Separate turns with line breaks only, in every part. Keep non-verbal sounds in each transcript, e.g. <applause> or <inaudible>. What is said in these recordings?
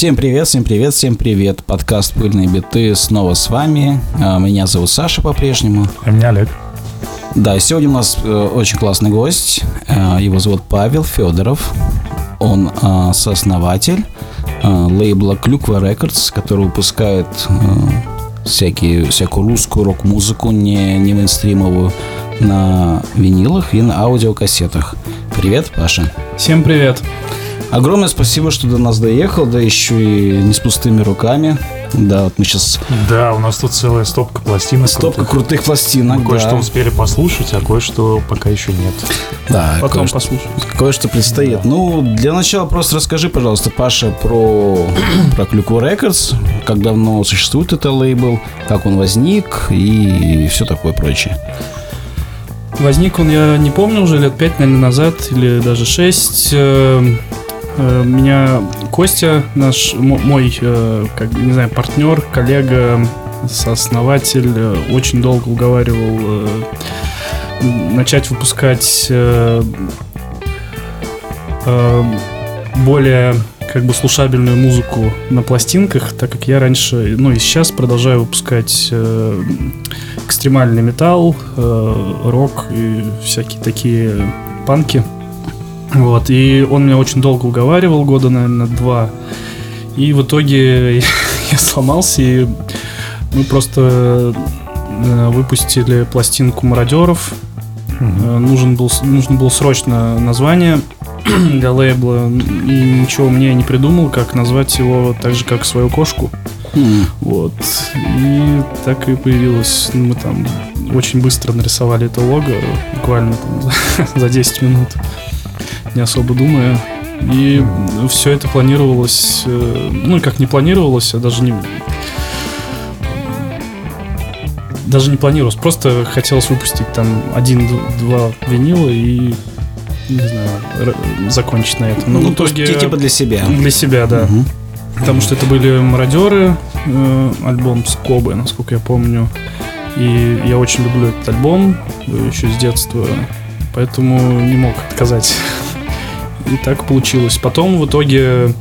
Всем привет, всем привет, всем привет. Подкаст «Пыльные биты» снова с вами. А, Меня зовут Саша по-прежнему.
А меня Олег.
Да, и сегодня у нас э, очень классный гость. Э, Его зовут Павел Федоров. Он э, сооснователь лейбла Клюква Рекордс, который выпускает всякие, всякую русскую рок-музыку, не, не мейнстримовую, на винилах и на аудиокассетах. Привет, Паша.
Всем привет.
Огромное спасибо, что до нас доехал, да еще и не с пустыми руками. Да, вот мы сейчас
Да, у нас тут целая стопка пластинок.
стопка
крутых.
крутых пластинок.
Мы кое-что
да.
успели послушать, а кое-что пока еще нет.
Да,
Потом
кое-что,
послушаем.
кое-что предстоит. Ну, для начала просто расскажи, пожалуйста, Паша, про, <clears throat> про Клюкву Рекордс, как давно существует это лейбл, как он возник и все такое прочее.
Возник он, я не помню, уже лет пять, наверное, назад, или даже шесть. Э, Меня Костя, наш, мо- мой, э, как, не знаю, партнер, коллега, сооснователь, э, очень долго уговаривал начать выпускать более как бы слушабельную музыку на пластинках, так как я раньше, ну и сейчас продолжаю выпускать экстремальный металл, рок и всякие такие панки. Вот, и он меня очень долго уговаривал, года, наверное, два. И в итоге <laughs> я сломался, и мы просто э, выпустили пластинку мародеров. Э, Нужен был, нужно было срочно название <clears throat> для лейбла, и ничего мне не придумал, как назвать его так же, как свою кошку.
М,
Вот. И так и появилось. Мы там очень быстро нарисовали это лого, буквально там <laughs> за, за 10 минут, не особо думая. И все это планировалось, э, ну как не планировалось, а даже не... Даже не планировалось, просто хотелось выпустить там один-два винила и, не знаю, закончить на этом. Но
Ну,
в
то есть
итоге...
типа для себя.
Для себя, да.
Мгм.
Потому что это были мародеры, э, альбом Скобы, насколько я помню. И я очень люблю этот альбом э, еще с детства, поэтому не мог отказать. И так получилось. Потом в итоге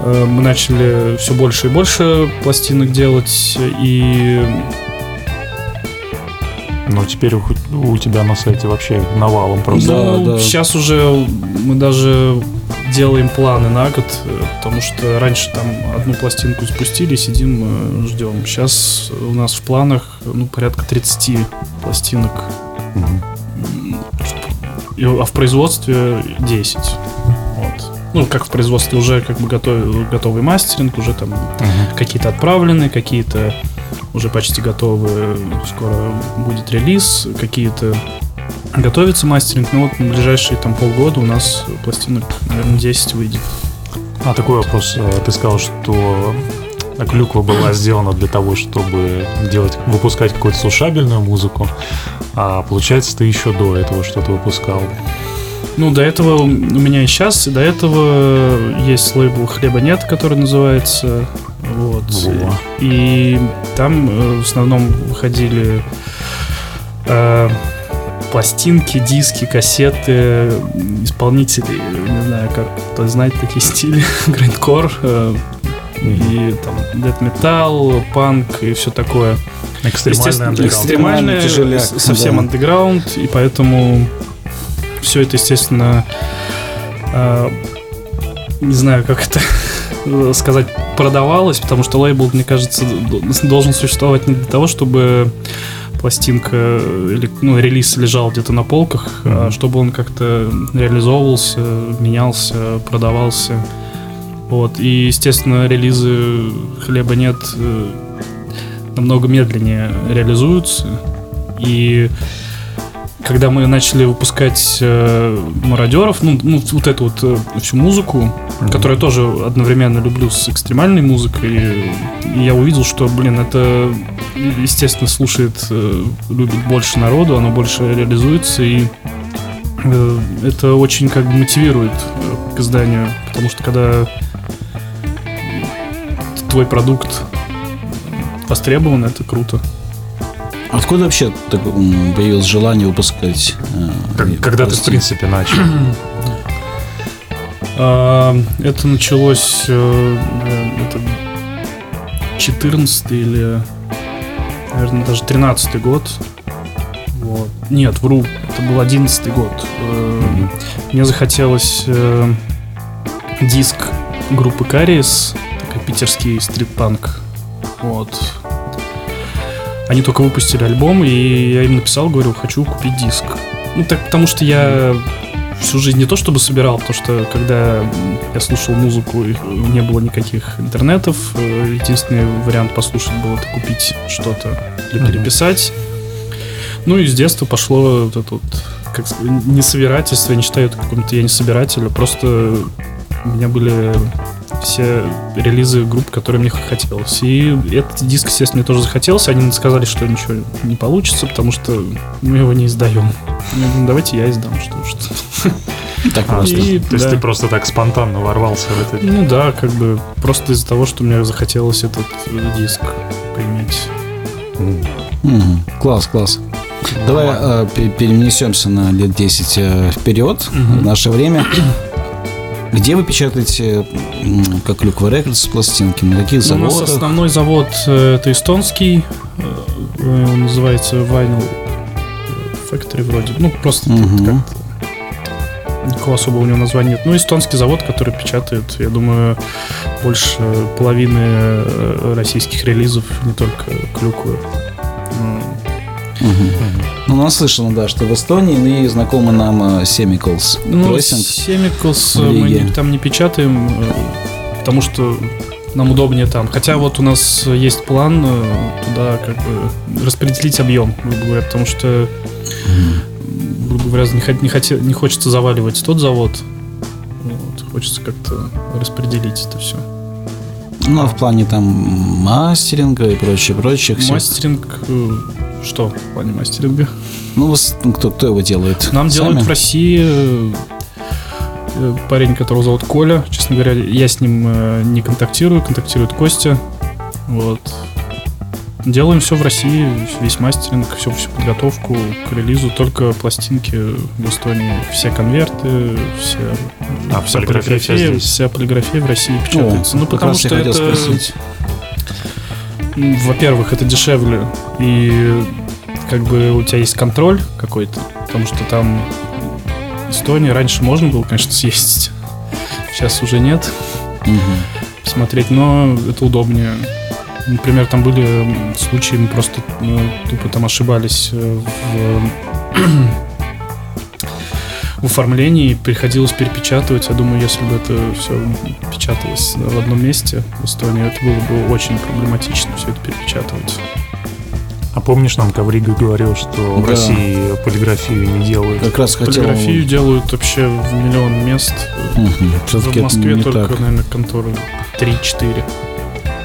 э, мы начали все больше и больше пластинок делать, и
Но теперь у, у тебя на сайте вообще навалом просто.
Да,
ну,
да.
сейчас уже мы даже делаем планы на год, э, потому что раньше там одну пластинку спустили, сидим, э, ждем. Сейчас у нас в планах ну, порядка 30 пластинок,
Мгм.
А в производстве 10. Вот. Ну, как в производстве уже как бы готов, готовый мастеринг, уже там
Мгм.
какие-то отправлены, какие-то уже почти готовы, скоро будет релиз, какие-то готовится мастеринг, но вот на ближайшие там полгода у нас пластинок, наверное, 10 выйдет.
А такой вопрос. Э, Ты сказал, что клюква была сделана для того, чтобы делать, выпускать какую-то слушабельную музыку. А получается, ты еще до этого что-то выпускал.
Ну, до этого у меня и сейчас, и до этого есть лейбл «Хлеба нет», который называется. Вот.
Во.
И там э, в основном выходили э, пластинки, диски, кассеты, исполнители, не знаю, как кто знает такие стили, <laughs> грейдкор, э, и там death metal, панк и все такое.
Экстремальный андеграунд.
экстремальное,
тяжеляк,
с- совсем
да.
андеграунд, и поэтому все это, естественно, э, не знаю, как это <laughs> сказать, продавалось, потому что лейбл, мне кажется, должен существовать не для того, чтобы пластинка или ну, релиз лежал где-то на полках, а
Мгм.
чтобы он как-то реализовывался, менялся, продавался. Вот. И, естественно, релизы хлеба нет э, намного медленнее реализуются. И когда мы начали выпускать э, мародеров, ну, ну, вот эту вот э, всю музыку,
Мгм.
которую я тоже одновременно люблю с экстремальной музыкой, и я увидел, что, блин, это, естественно, слушает, э, любит больше народу, оно больше реализуется, и э, это очень как бы мотивирует э, к изданию, потому что когда твой продукт востребован, это круто.
Откуда вообще так, появилось желание выпускать? э,
Как- Когда ты, в принципе, начал. <clears throat>
А, Это началось, э, наверное, это 14 или, наверное, даже 13 год. Вот. Нет, вру, это был 11 год. Э, Мне захотелось э, диск группы Кариес, питерский стрит-панк. Вот. Они только выпустили альбом, и я им написал, говорю, хочу купить диск. Ну, так потому что я всю жизнь не то чтобы собирал, потому что когда я слушал музыку, не было никаких интернетов, э, единственный вариант послушать был это купить что-то или переписать. Ну и с детства пошло вот это вот, как не собирательство, я не считаю это каким-то, я не собиратель, а просто у меня были все релизы групп, которые мне хотелось. И этот диск, естественно, мне тоже захотелось. Они сказали, что ничего не получится, потому что мы его не издаем. Я говорю, «Ну, давайте я издам, что уж. <laughs>
Так
А,
просто.
И,
То есть
да.
ты просто так спонтанно ворвался в это.
Ну да, как бы просто из-за того, что мне захотелось этот э, диск поиметь.
Мгм. Класс, класс. Давай э, пе- перенесемся на лет 10 э, вперед,
Мгм.
в наше время. Где вы печатаете, как Клюква Рекордс, пластинки? На каких
Ну, У нас
заводах?
основной завод э, это эстонский, э, э, он называется Vinyl Factory вроде. Ну, просто
Мгм.
как-то никакого особого у него названия нет. Ну, эстонский завод, который печатает, я думаю, больше половины российских релизов, не только клюквы.
Мгм. Ну, наслышано, да, что в Эстонии ну, и знакомы нам э, Semicals.
Ну. Семикус
в
мы не- там не печатаем, э, потому что нам удобнее там. Хотя вот у нас есть план э, туда как бы распределить объем, грубо говоря, потому что, грубо говоря, не, не, хоте- не хочется заваливать тот завод. Вот, хочется как-то распределить это все.
Ну, а в плане там мастеринга и прочее, прочих всех.
Мастеринг, э, что в плане мастеринга?
Ну, вас- ну, кто, кто его делает?
Нам
Сами?
делают в России э, э, парень, которого зовут Коля. Честно говоря, я с ним э, не контактирую, контактирует Костя. Вот. Делаем все в России, весь мастеринг, всю, всю подготовку к релизу, только пластинки в Эстонии, все конверты, все,
А,
вся
полиграфия вся здесь.
вся полиграфия в России печатается.
О,
ну, потому что это,
спросить.
Во-первых, это дешевле, и как бы у тебя есть контроль какой-то, потому что там Эстония раньше можно было, конечно, <laughs> съездить, сейчас уже нет,
Мгм.
посмотреть, но это удобнее. Например, там были случаи, мы просто ну, тупо там ошибались э, в, в оформлении, приходилось перепечатывать. Я думаю, если бы это все печаталось в одном месте в Эстонии, это было бы очень проблематично все это перепечатывать.
А помнишь, нам Коврига говорил, что в
Да.
России полиграфию не делают?
Как раз хотел...
Полиграфию делают вообще в миллион мест.
Всё-таки
в Москве только,
так.
наверное, конторы 3-4.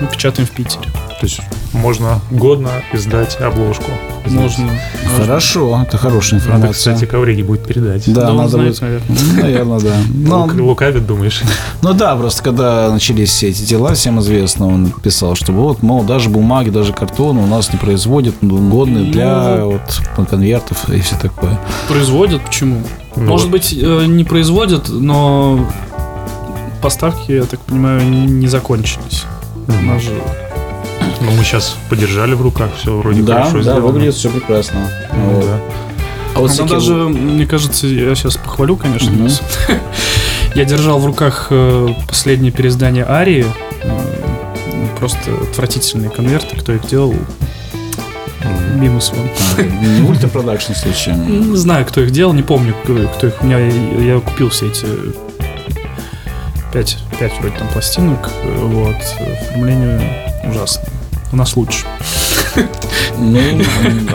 Мы печатаем в Питере.
То есть можно годно издать обложку.
Можно. можно.
Хорошо, это хорошая
Надо,
информация.
кстати, Ковриге будет передать.
Да,
Да,
надо
знает,
будет...
наверное.
Наверное, да.
Лук- Лукавит, думаешь?
ну да, просто когда начались все эти дела, всем известно, он писал, что вот, мол, даже бумаги, даже картон у нас не производят, ну, годные для
Ну,
вот конвертов и все такое.
Производят, почему?
Ну
Может быть, э, не производят, но поставки, я так понимаю, не закончились. У нас же
Ну, мы сейчас подержали в руках, все вроде
да,
хорошо
да,
сделано.
выглядит все прекрасно.
Ну,
Вот.
да.
А вот
Она
всякие-
даже, мне кажется, я сейчас похвалю, конечно,
Мгм.
нас. <laughs> Я держал в руках э, последнее переиздание Арии. Э, Просто отвратительные конверты, кто их делал. Минус вам.
А, Не ультрапродакшн случаем. <laughs>
Не знаю, кто их делал, не помню, кто их. У меня я, купил все эти пять, пять вроде там пластинок. э, Вот. Оформление ужасно. У нас лучше.
Ну,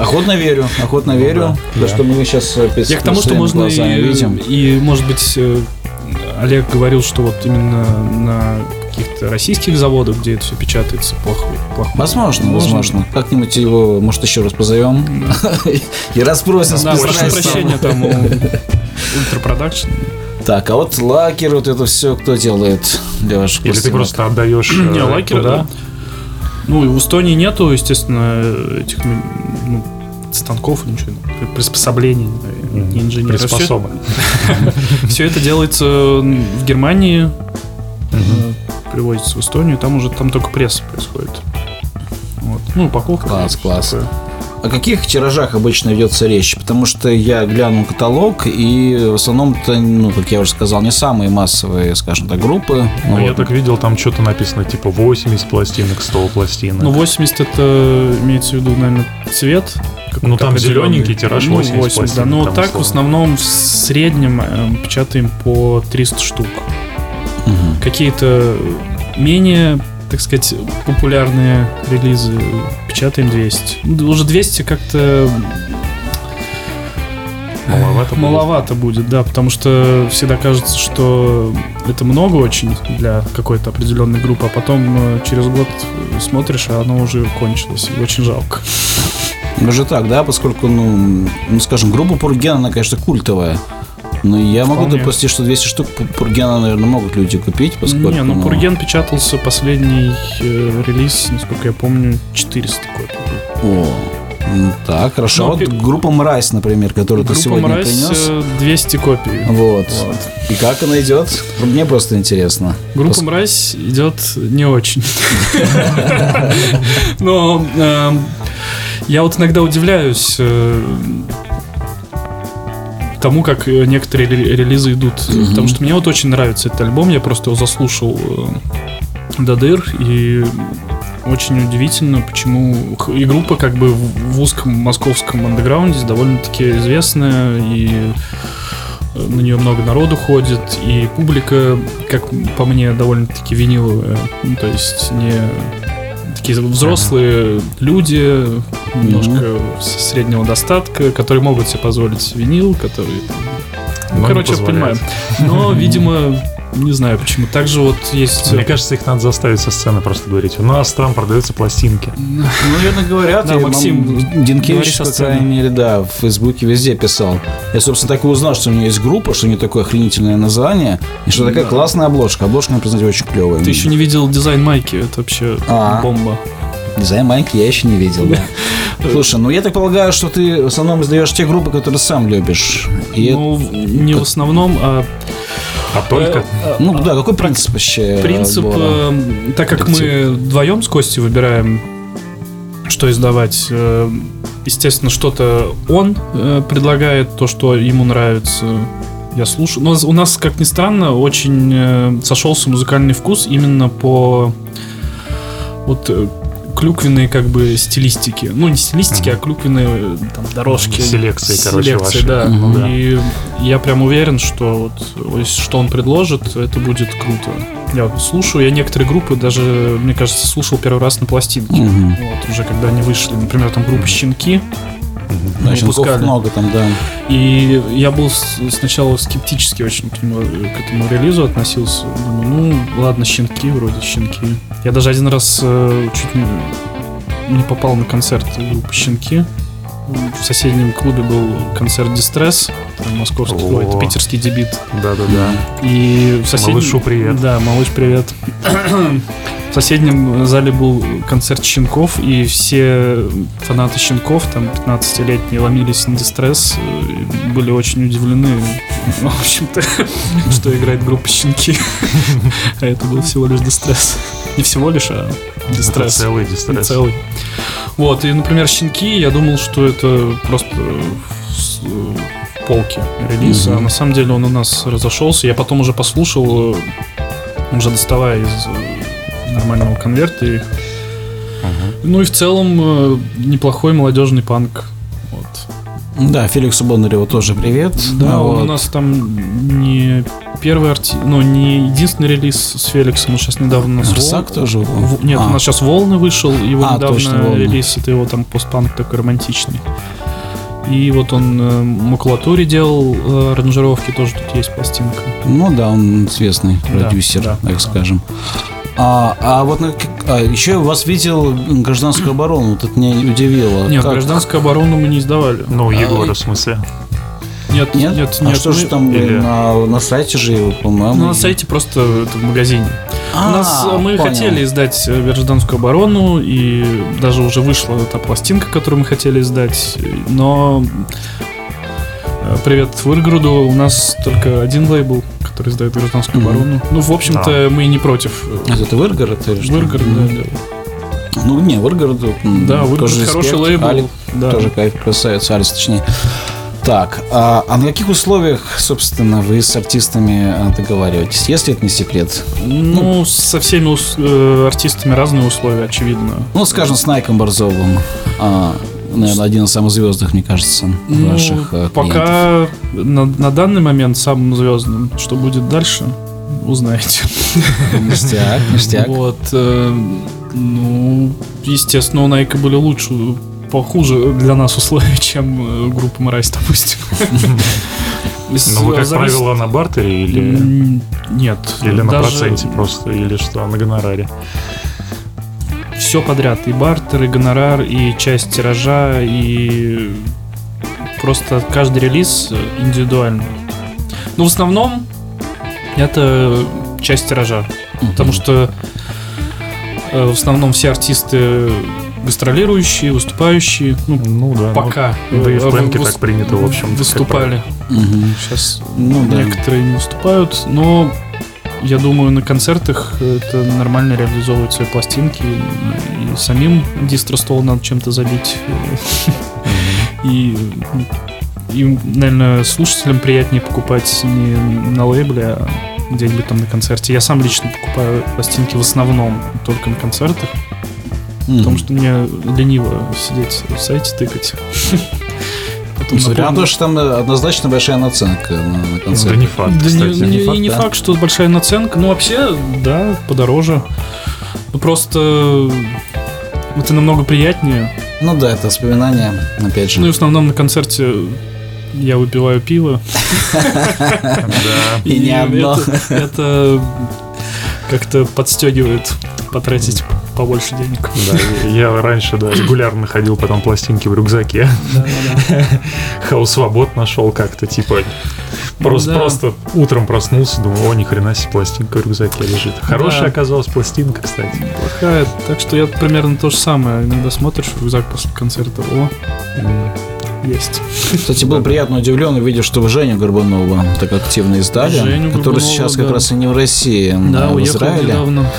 охотно верю, охотно верю.
да,
То, что мы сейчас
Я к тому, что можно
глазами
и,
видим.
и, может быть, э, Олег говорил, что вот именно на каких-то российских заводах, где это все печатается, плохо. плохо.
Возможно,
Можно.
возможно. Как-нибудь его, может, еще раз позовем <laughs> и расспросим. с
Да, прошу прощения, там у Ultra Production.
Так, а вот lacquer, вот это все кто делает ваших
Или ты просто отдаешь <clears throat> э,
Не,
lacquer,
да. Ну, и в Эстонии нету, естественно, этих ну, станков, ничего, приспособлений, не инженеров.
Приспособа. <laughs>
Все это делается в Германии, э, привозится в Эстонию, там уже там только пресс происходит. Вот. Ну, упаковка.
Класс, класс.
такое.
О каких тиражах обычно ведется речь? Потому что я глянул каталог, и в основном это, ну, как я уже сказал, не самые массовые, скажем так, группы. Ну,
я
вот.
так видел, там что-то написано, типа 80 пластинок, 100 пластинок.
Ну, 80 это имеется в виду, наверное, цвет. какой-то
Ну, там зелененький тираж
Ну,
80
80, да.
пластинок,
Ну,
там
так в
условно.
основном в среднем э, печатаем по 300 штук.
Мгм.
Какие-то менее, так сказать, популярные релизы печатаем 200. Ну, Уже 200 как-то
Маловато будет.
маловато будет, да, потому что всегда кажется, что это много очень для какой-то определенной группы, а потом э, через год смотришь, а оно уже кончилось. И очень жалко.
Даже так, да, поскольку, ну, ну, скажем, группа Пурген, она, конечно, культовая. Но я могу
Вполне.
допустить, что 200 штук Пу- Пургена, наверное, могут люди купить, поскольку...
Не, ну Пурген печатался последний э, релиз, насколько я помню, 400 копий. был.
О, так, хорошо.
Ну,
вот
пи-
группа Мразь, например, которую ты
Группа
сегодня
«Мразь»
принес.
э, 200 копий.
Вот.
Вот.
И как она идет? Мне просто интересно.
Группа
Пос-
«Мразь» идет не очень. <laughs> Но эм, я вот иногда удивляюсь э, тому, как э, некоторые ре- релизы идут.
Мгм.
Потому что мне вот очень нравится этот альбом. Я просто его заслушал э, до дыр. И очень удивительно, почему и группа как бы в в узком московском андеграунде довольно-таки известная и э, на нее много народу ходит, и публика, как по мне, довольно-таки виниловая. Ну, то есть не такие взрослые люди, немножко с- среднего достатка, которые могут себе позволить винил, которые... Ну,
Но
короче, понимаю. Но, видимо, не знаю почему. Также вот есть...
Мне кажется, их надо заставить со сцены просто говорить. У нас там продаются пластинки.
Ну, наверное, говорят.
Да, Максим,
Динкевич, по крайней мере, да, в Фейсбуке везде писал. Я, собственно, так и узнал, что у него есть группа, что у нее такое охренительное название, и что такая
Да.
классная обложка. Обложка, надо признать, очень клевая.
Ты еще не видел дизайн майки, это вообще
А. Дизайн майки я еще не видел, да. <laughs> Слушай, ну я так полагаю, что ты в основном издаешь те группы, которые сам любишь. И это-
Ну, не в основном, а
А только...
э,
ну да, какой принцип вообще?
Принцип,
отбора?
э, так как мы вдвоем с Костей выбираем, что издавать, э, естественно, что-то он э, предлагает, то, что ему нравится. Я слушаю. Но у нас, как ни странно, очень э, сошелся музыкальный вкус именно по вот клюквенной как бы стилистике. Ну, не стилистике, а клюквенные э, там, дорожки.
Селекции, короче,
Селекции,
ваши.
да.
Да.
И я прям уверен, что вот что он предложит, это будет круто. Я вот слушаю, я некоторые группы даже, мне кажется, слушал первый раз на пластинке.
Мгм.
Вот, уже когда они вышли. Например, там группа «Щенки».
Щенков
выпускали.
много там, да.
И я был сначала скептически очень к, нему, к этому релизу относился. Думаю, ну, ладно, щенки, вроде щенки. Я даже один раз э, чуть не, не попал на концерт группы щенки. В соседнем клубе был концерт Дистресс, там московский,
О.
ой, это питерский дебит.
Да-да-да.
И в соседнем...
Малышу привет.
Да, малыш, привет. В соседнем зале был концерт щенков, и все фанаты щенков, там 15-летние, ломились на дистресс, были очень удивлены, ну, в общем-то, <laughs> что играет группа щенки. <laughs> А это был всего лишь дистресс. Не всего лишь, а
Это
дистресс.
целый дистресс.
Целый. Вот, и, например, щенки, я думал, что это просто с- в полке релиз,
Мгм.
а на самом деле он у нас разошелся. Я потом уже послушал, э, уже доставая из э, нормального конверта их. Ну и в целом э, неплохой молодежный панк.
Да, Феликсу Бондареву тоже привет.
Да,
Ну,
он
вот.
у нас там не первый арти... ну не единственный релиз с Феликсом, он сейчас недавно у нас
Рсак
Вол-
тоже был?
В- Нет,
А.
у нас сейчас Волны вышел, его
А,
недавно
точно, «Волны».
релиз, это его там постпанк такой романтичный. И вот он э, макулатуре делал э, аранжировки, тоже тут есть пластинка.
Ну да, он известный
Да,
продюсер,
да,
так
да.
скажем. А, а вот на а, еще я вас видел гражданскую оборону, вот это меня удивило.
Нет,
Как?
гражданскую оборону мы не издавали.
Ну,
А,
Егора,
и-
в смысле.
Нет,
Нет?
нет, нет.
а что
мы-
же там,
или-
на, на сайте же его, по-моему.
Ну, на сайте просто это в магазине. У нас
А,
мы
понял.
хотели издать э, гражданскую оборону, и даже уже вышла та пластинка, которую мы хотели издать, но э, привет Выргороду, у нас только один лейбл, который издает гражданскую
Мгм.
оборону. Ну, в общем-то, мы и не против.
Это ты Выргород или что?
Выргород,
Мгм.
да, да.
Ну, не, Выргород.
Да, Выргород хороший
респект.
лейбл.
Алик
да.
тоже кайф, красавец, Алис, точнее. Так, а, а на каких условиях, собственно, вы с артистами а, договариваетесь, если это не секрет?
Ну, со всеми ус- э, артистами разные условия, очевидно.
Ну, скажем, с Найком Борзовым. а, наверное, один из самых звездных, мне кажется,
Ну,
ваших а, клиентов.
пока на, на данный момент самым звездным. Что будет дальше, узнаете.
Ништяк, <laughs> ништяк.
Вот. э, ну, естественно, у Найка были лучше, похуже для нас условия, чем э, группа Мразь, допустим. <laughs>
Ну, вы, как правило, на бартере или,
Нет.
или на проценте просто, или что, на гонораре?
Все подряд. И бартер, и гонорар, и часть тиража, и просто каждый релиз индивидуально. Но в основном это часть тиража. Потому что э, в основном все артисты гастролирующие, выступающие, ну,
Ну да.
пока
ну, да и в
э,
планке так принято, в общем.
выступали.
Мгм.
Сейчас
Ну да.
некоторые не выступают, но я думаю, на концертах это нормально реализовывать свои пластинки. И, и самим дистростол надо чем-то забить. И, и, наверное, слушателям приятнее покупать не на лейбле, а где-нибудь там на концерте. Я сам лично покупаю пластинки в основном только на концертах,
Мгм.
потому что мне лениво сидеть в сайте тыкать. Потом
Несмотря на
напомню.
то, что там э, однозначно большая наценка на, на
Да
концерт.
не факт,
Да не,
кстати.
не-
не факт,
и не
да.
факт, что большая наценка. Ну, вообще, да, подороже. Ну, просто это намного приятнее.
Ну да, это воспоминания, опять же.
Ну и в основном на концерте я выпиваю пиво. <laughs>
И не одно.
Это как-то подстегивает потратить побольше денег.
Да, я раньше, да, регулярно ходил потом пластинки в рюкзаке. Хаус Свобод нашел как-то, типа, просто,
Да.
просто утром проснулся, думаю, о, ни хрена себе пластинка в рюкзаке лежит. Хорошая
Да.
оказалась пластинка, кстати.
Плохая. Так что я примерно то же самое. Иногда смотришь в рюкзак после концерта. О, есть.
Кстати, был приятно удивлен, увидев, что вы Женю Горбунова так активно издали,
Женю
который
Горбунова,
сейчас как
да.
раз и не в России,
Да,
а в
уехал
Израиле.
недавно.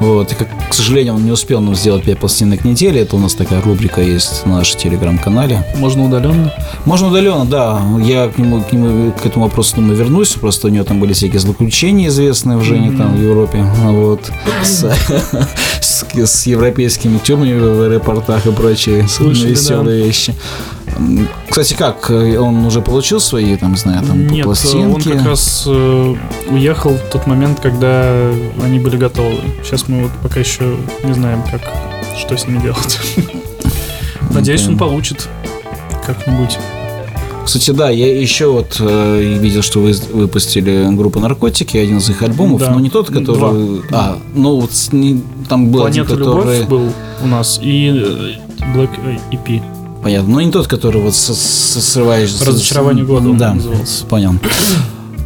Вот, и, как, к сожалению, он не успел нам сделать 5 пластинок недели. Это у нас такая рубрика есть на нашем телеграм-канале.
Можно удаленно.
Можно удаленно, да. Я к нему, к нему, к этому вопросу думаю, вернусь. Просто у него там были всякие злоключения известные в Жене там в Европе. Вот. С, <laughs> с- с европейскими тюрьмами в аэропортах и прочие
Слышали,
веселые вещи. Кстати, как? э, Он уже получил свои, там, не знаю, там,
Нет,
пластинки?
он как раз э, уехал в тот момент, когда они были готовы. Сейчас мы вот пока еще не знаем, как, что с ними делать. <laughs> Надеюсь, он получит как-нибудь.
Кстати, да, я еще вот э, видел, что вы выпустили группу Наркотики, один из их альбомов,
Да.
но не тот, который. А, ну вот не- там был один,
Планета
который.
Любовь был у нас и э, Black EP.
Понятно. Но не тот, который вот с- с- срываешь. с-
Разочарование
с-
года он
Да,
назывался.
понял.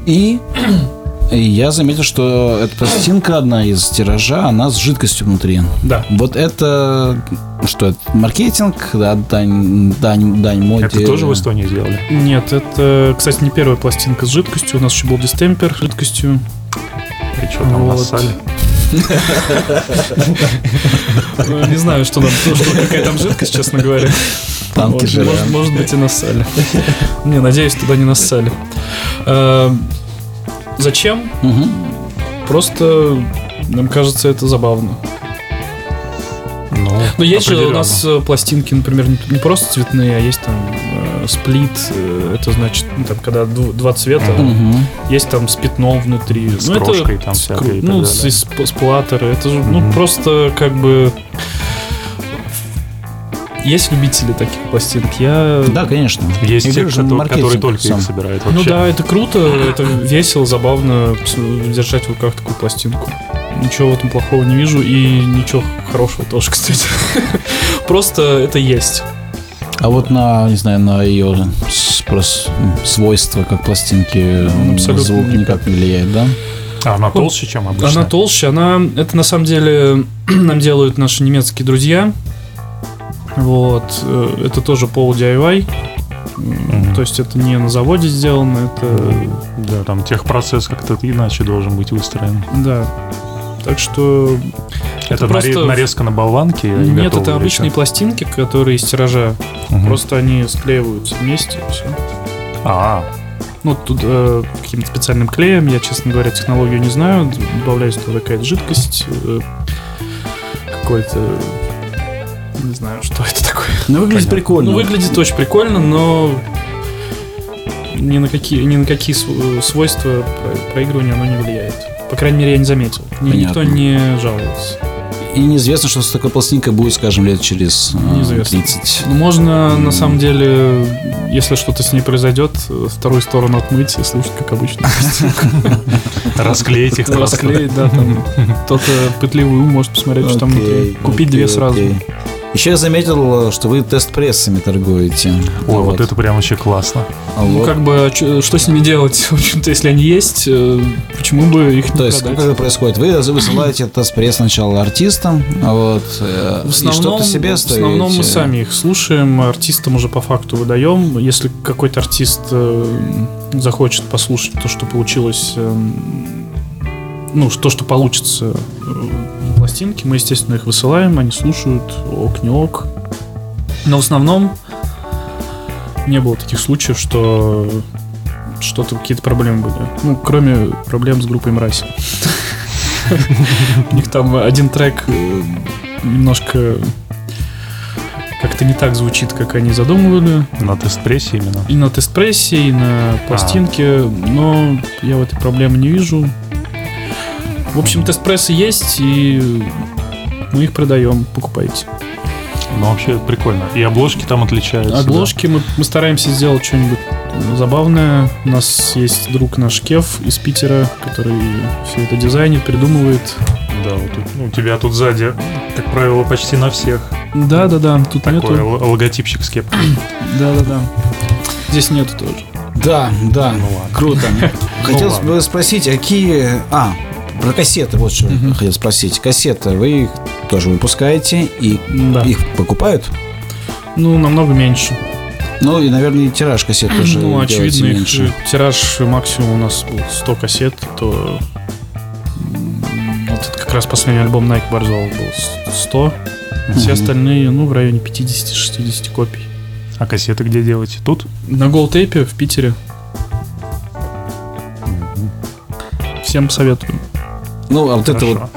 И и я заметил, что эта пластинка, одна из тиража, она с жидкостью внутри.
Да.
Вот это что это? Маркетинг, да, дань, дань, дань моде.
Это тоже в Эстонии сделали?
Нет, это, кстати, не первая пластинка с жидкостью. У нас еще был дистемпер с жидкостью.
И что там
Вот.
нассали?
Ну, <laughs> Не знаю, что там, что, какая там жидкость, честно говоря.
Танки
может,
жрали.
может, может быть и нассали. Не, надеюсь, туда не нассали. Э, Зачем? Просто нам кажется это забавно.
Ну,
Но есть же у нас э, пластинки, например, не, просто цветные, а есть там э, сплит, э, это значит, ну, там, когда дв- два цвета, есть там с пятном внутри.
С
ну, это
крошкой там
с
всякой
кру-
и так
Ну, с, с- сплаттеры, это же, ну, просто как бы... Есть любители таких пластинок. Я...
Да, конечно.
Есть те,
маркетинг
которые только
сам.
их собирают
Ну
вообще.
да, это круто, это весело, забавно держать в руках такую пластинку. Ничего в этом плохого не вижу и ничего хорошего тоже, <laughs> кстати. Просто это есть.
А вот на, не знаю, на ее свойства, как пластинки,
Абсолютно
звук
никак.
никак не влияет, да?
А она толще, чем обычно?
Она толще, она... Это на самом деле <clears throat> нам делают наши немецкие друзья. Вот. э, Это тоже пол DIY.
Мгм.
То есть это не на заводе сделано, это...
Да, там техпроцесс как-то иначе должен быть выстроен.
Да. Так что...
Это,
просто-
наре- нарезка на болванке?
Нет, это обычные
чё?
пластинки, которые из тиража.
Мгм.
Просто они склеиваются вместе, и все.
А,
Ну, тут э, каким-то специальным клеем, я, честно говоря, технологию не знаю. Добавляется туда какая-то жидкость, э, какой-то... Не знаю, что это такое.
Ну, выглядит
Понятно.
прикольно.
Ну, выглядит очень прикольно, но ни на какие, ни на какие св- свойства про- проигрывания оно не влияет. По крайней мере, я не заметил. Ни- Никто
Понятно.
не жаловался.
И неизвестно, что с такой пластинкой будет, скажем, лет через э,
Неизвестно.
30.
Ну, можно, на самом деле, если что-то с ней произойдет, э, вторую сторону отмыть и слушать, как обычно. <laughs>
расклеить их.
Расклеить, да. Кто-то пытливый ум может посмотреть, что там внутри. Купить две сразу.
Еще я заметил, что вы тест-прессами торгуете.
О, вот это прям вообще классно.
А
Ну,
вот.
как бы, а что с ними делать? <laughs> В общем-то, если они есть, э, почему бы их не
То есть, как
продать?
это происходит? Вы высылаете тест-пресс сначала артистам, а вот, э,
В
и что-то
основном,
себе
в основном мы сами их слушаем, артистам уже по факту выдаем. Если какой-то артист э, захочет послушать то, что получилось, э, ну, то, что получится в пластинке, мы, естественно, их высылаем, они слушают, ок, не ок. Но в основном не было таких случаев, что что-то, какие-то проблемы были. Ну, кроме проблем с группой Мрази. У них там один трек э, немножко как-то не так звучит, как они задумывали.
На тест-прессе именно.
И на тест-прессе, и на пластинке, но я в этой проблемы не вижу. В общем, тест-прессы есть, и мы их продаем, покупайте.
Ну, вообще прикольно. И обложки там отличаются. да.
Обложки мы, мы стараемся сделать что-нибудь забавное. У нас есть друг наш Кев из Питера, который все это дизайнит, придумывает.
Да, вот тут, ну, у тебя тут сзади, как правило, почти на всех
Да, да, да, тут
такой
нету.
л- логотипчик с кепкой.
Да, да, да. Здесь нету тоже.
Да, да,
Ну ладно.
круто. <laughs> Хотел
ладно.
бы спросить, а какие... А, про кассеты, вот что
Мгм.
хотел спросить. Кассеты вы их тоже выпускаете, и
Да.
их покупают?
Ну, намного меньше.
Ну, и, наверное, и тираж кассет тоже
ну, очевидно, их
меньше.
тираж максимум у нас был 100 кассет, то вот это как раз последний альбом Nike Борзова был с- 100. Все
Мгм.
остальные, ну, в районе 50-60 копий.
А кассеты где делаете? Тут?
На голтейпе в Питере. Всем советую.
Ну, а вот это вот
Хорошо.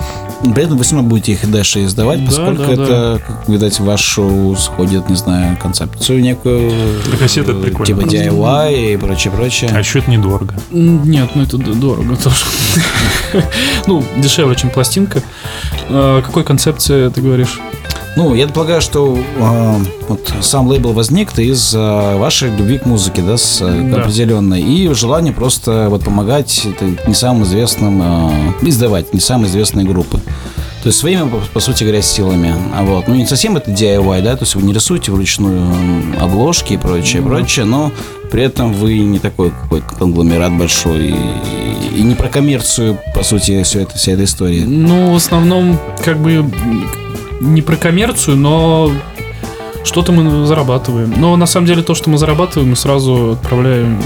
При этом вы все равно будете их дальше издавать,
Да,
поскольку
да,
это, как, видать, в вашу сходит, не знаю, концепцию некую.
Да, кассеты это
э,
прикольно.
Типа DIY и прочее, прочее.
А еще это недорого.
Нет, ну это дорого тоже. <laughs> Ну, дешевле, чем пластинка. А, Какой концепции ты говоришь?
Ну, я полагаю, что э, вот сам лейбл возник из э, вашей любви к музыке, да, с, э,
Да.
определенной, и желание просто вот помогать это, не самым известным, э, издавать не самые известные группы. То есть своими, по, по сути говоря, силами. А вот, ну, не совсем это DIY, да, то есть вы не рисуете вручную обложки и прочее,
да.
прочее, но при этом вы не такой какой-то конгломерат большой и, и не про коммерцию, по сути, все это, вся эта история.
Ну, в основном, как бы не про коммерцию, но что-то мы зарабатываем. Но на самом деле то, что мы зарабатываем, мы сразу отправляем.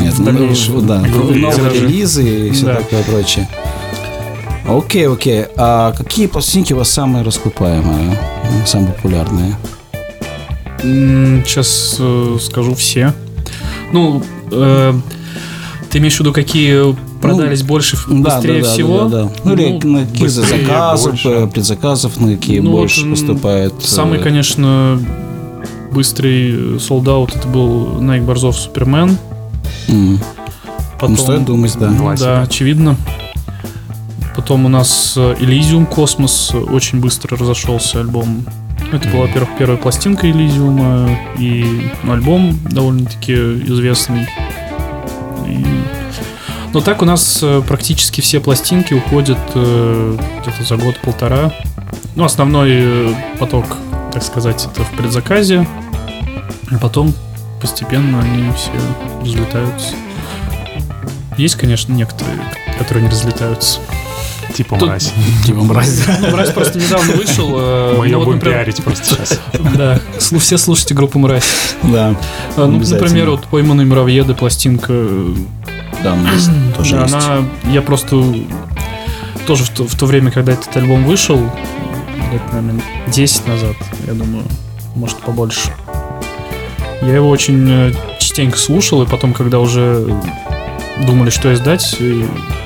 Нет, ну,
дальнейшем.
да,
Группы
новые
тиражи.
релизы и все
Да.
такое прочее. Окей, окей. А какие пластинки у вас самые раскупаемые, ну, самые популярные?
Сейчас скажу все. Ну, э, ты имеешь в виду, какие продались больше,
Ну, Да,
быстрее
да, да,
всего?
Да, да, Ну, или
Ну,
на какие заказов,
больше.
э, предзаказов, на какие
Ну,
больше
вот,
поступает? э,
Самый, конечно, быстрый солдат это был Найк Борзов Супермен.
м.
Потом,
Ну, стоит думать, да.
Ну
Классика.
Да, очевидно. Потом у нас Элизиум Космос очень быстро разошелся альбом. Это была, во-первых, первая пластинка Элизиума, и ну, альбом довольно-таки известный. И- Но так у нас э, практически все пластинки уходят э, где-то за год-полтора. Ну, основной э, поток, так сказать, это в предзаказе. А потом постепенно они все разлетаются. есть, конечно, некоторые, которые не разлетаются.
Типа
Тут-
мразь.
Типа мразь. <laughs>
Ну, «Мразь» просто недавно вышел.
Мы ее будем пиарить просто сейчас. <laughs>
Да, все слушайте группу «Мразь».
Да.
Ну, например, вот «Пойманные муравьеды» пластинка.
Да, тоже
да,
есть.
она... Я просто... Тоже в то, в то время, когда этот альбом вышел, лет, наверное, 10 назад, я думаю, может, побольше. Я его очень э, частенько слушал, и потом, когда уже думали, что издать,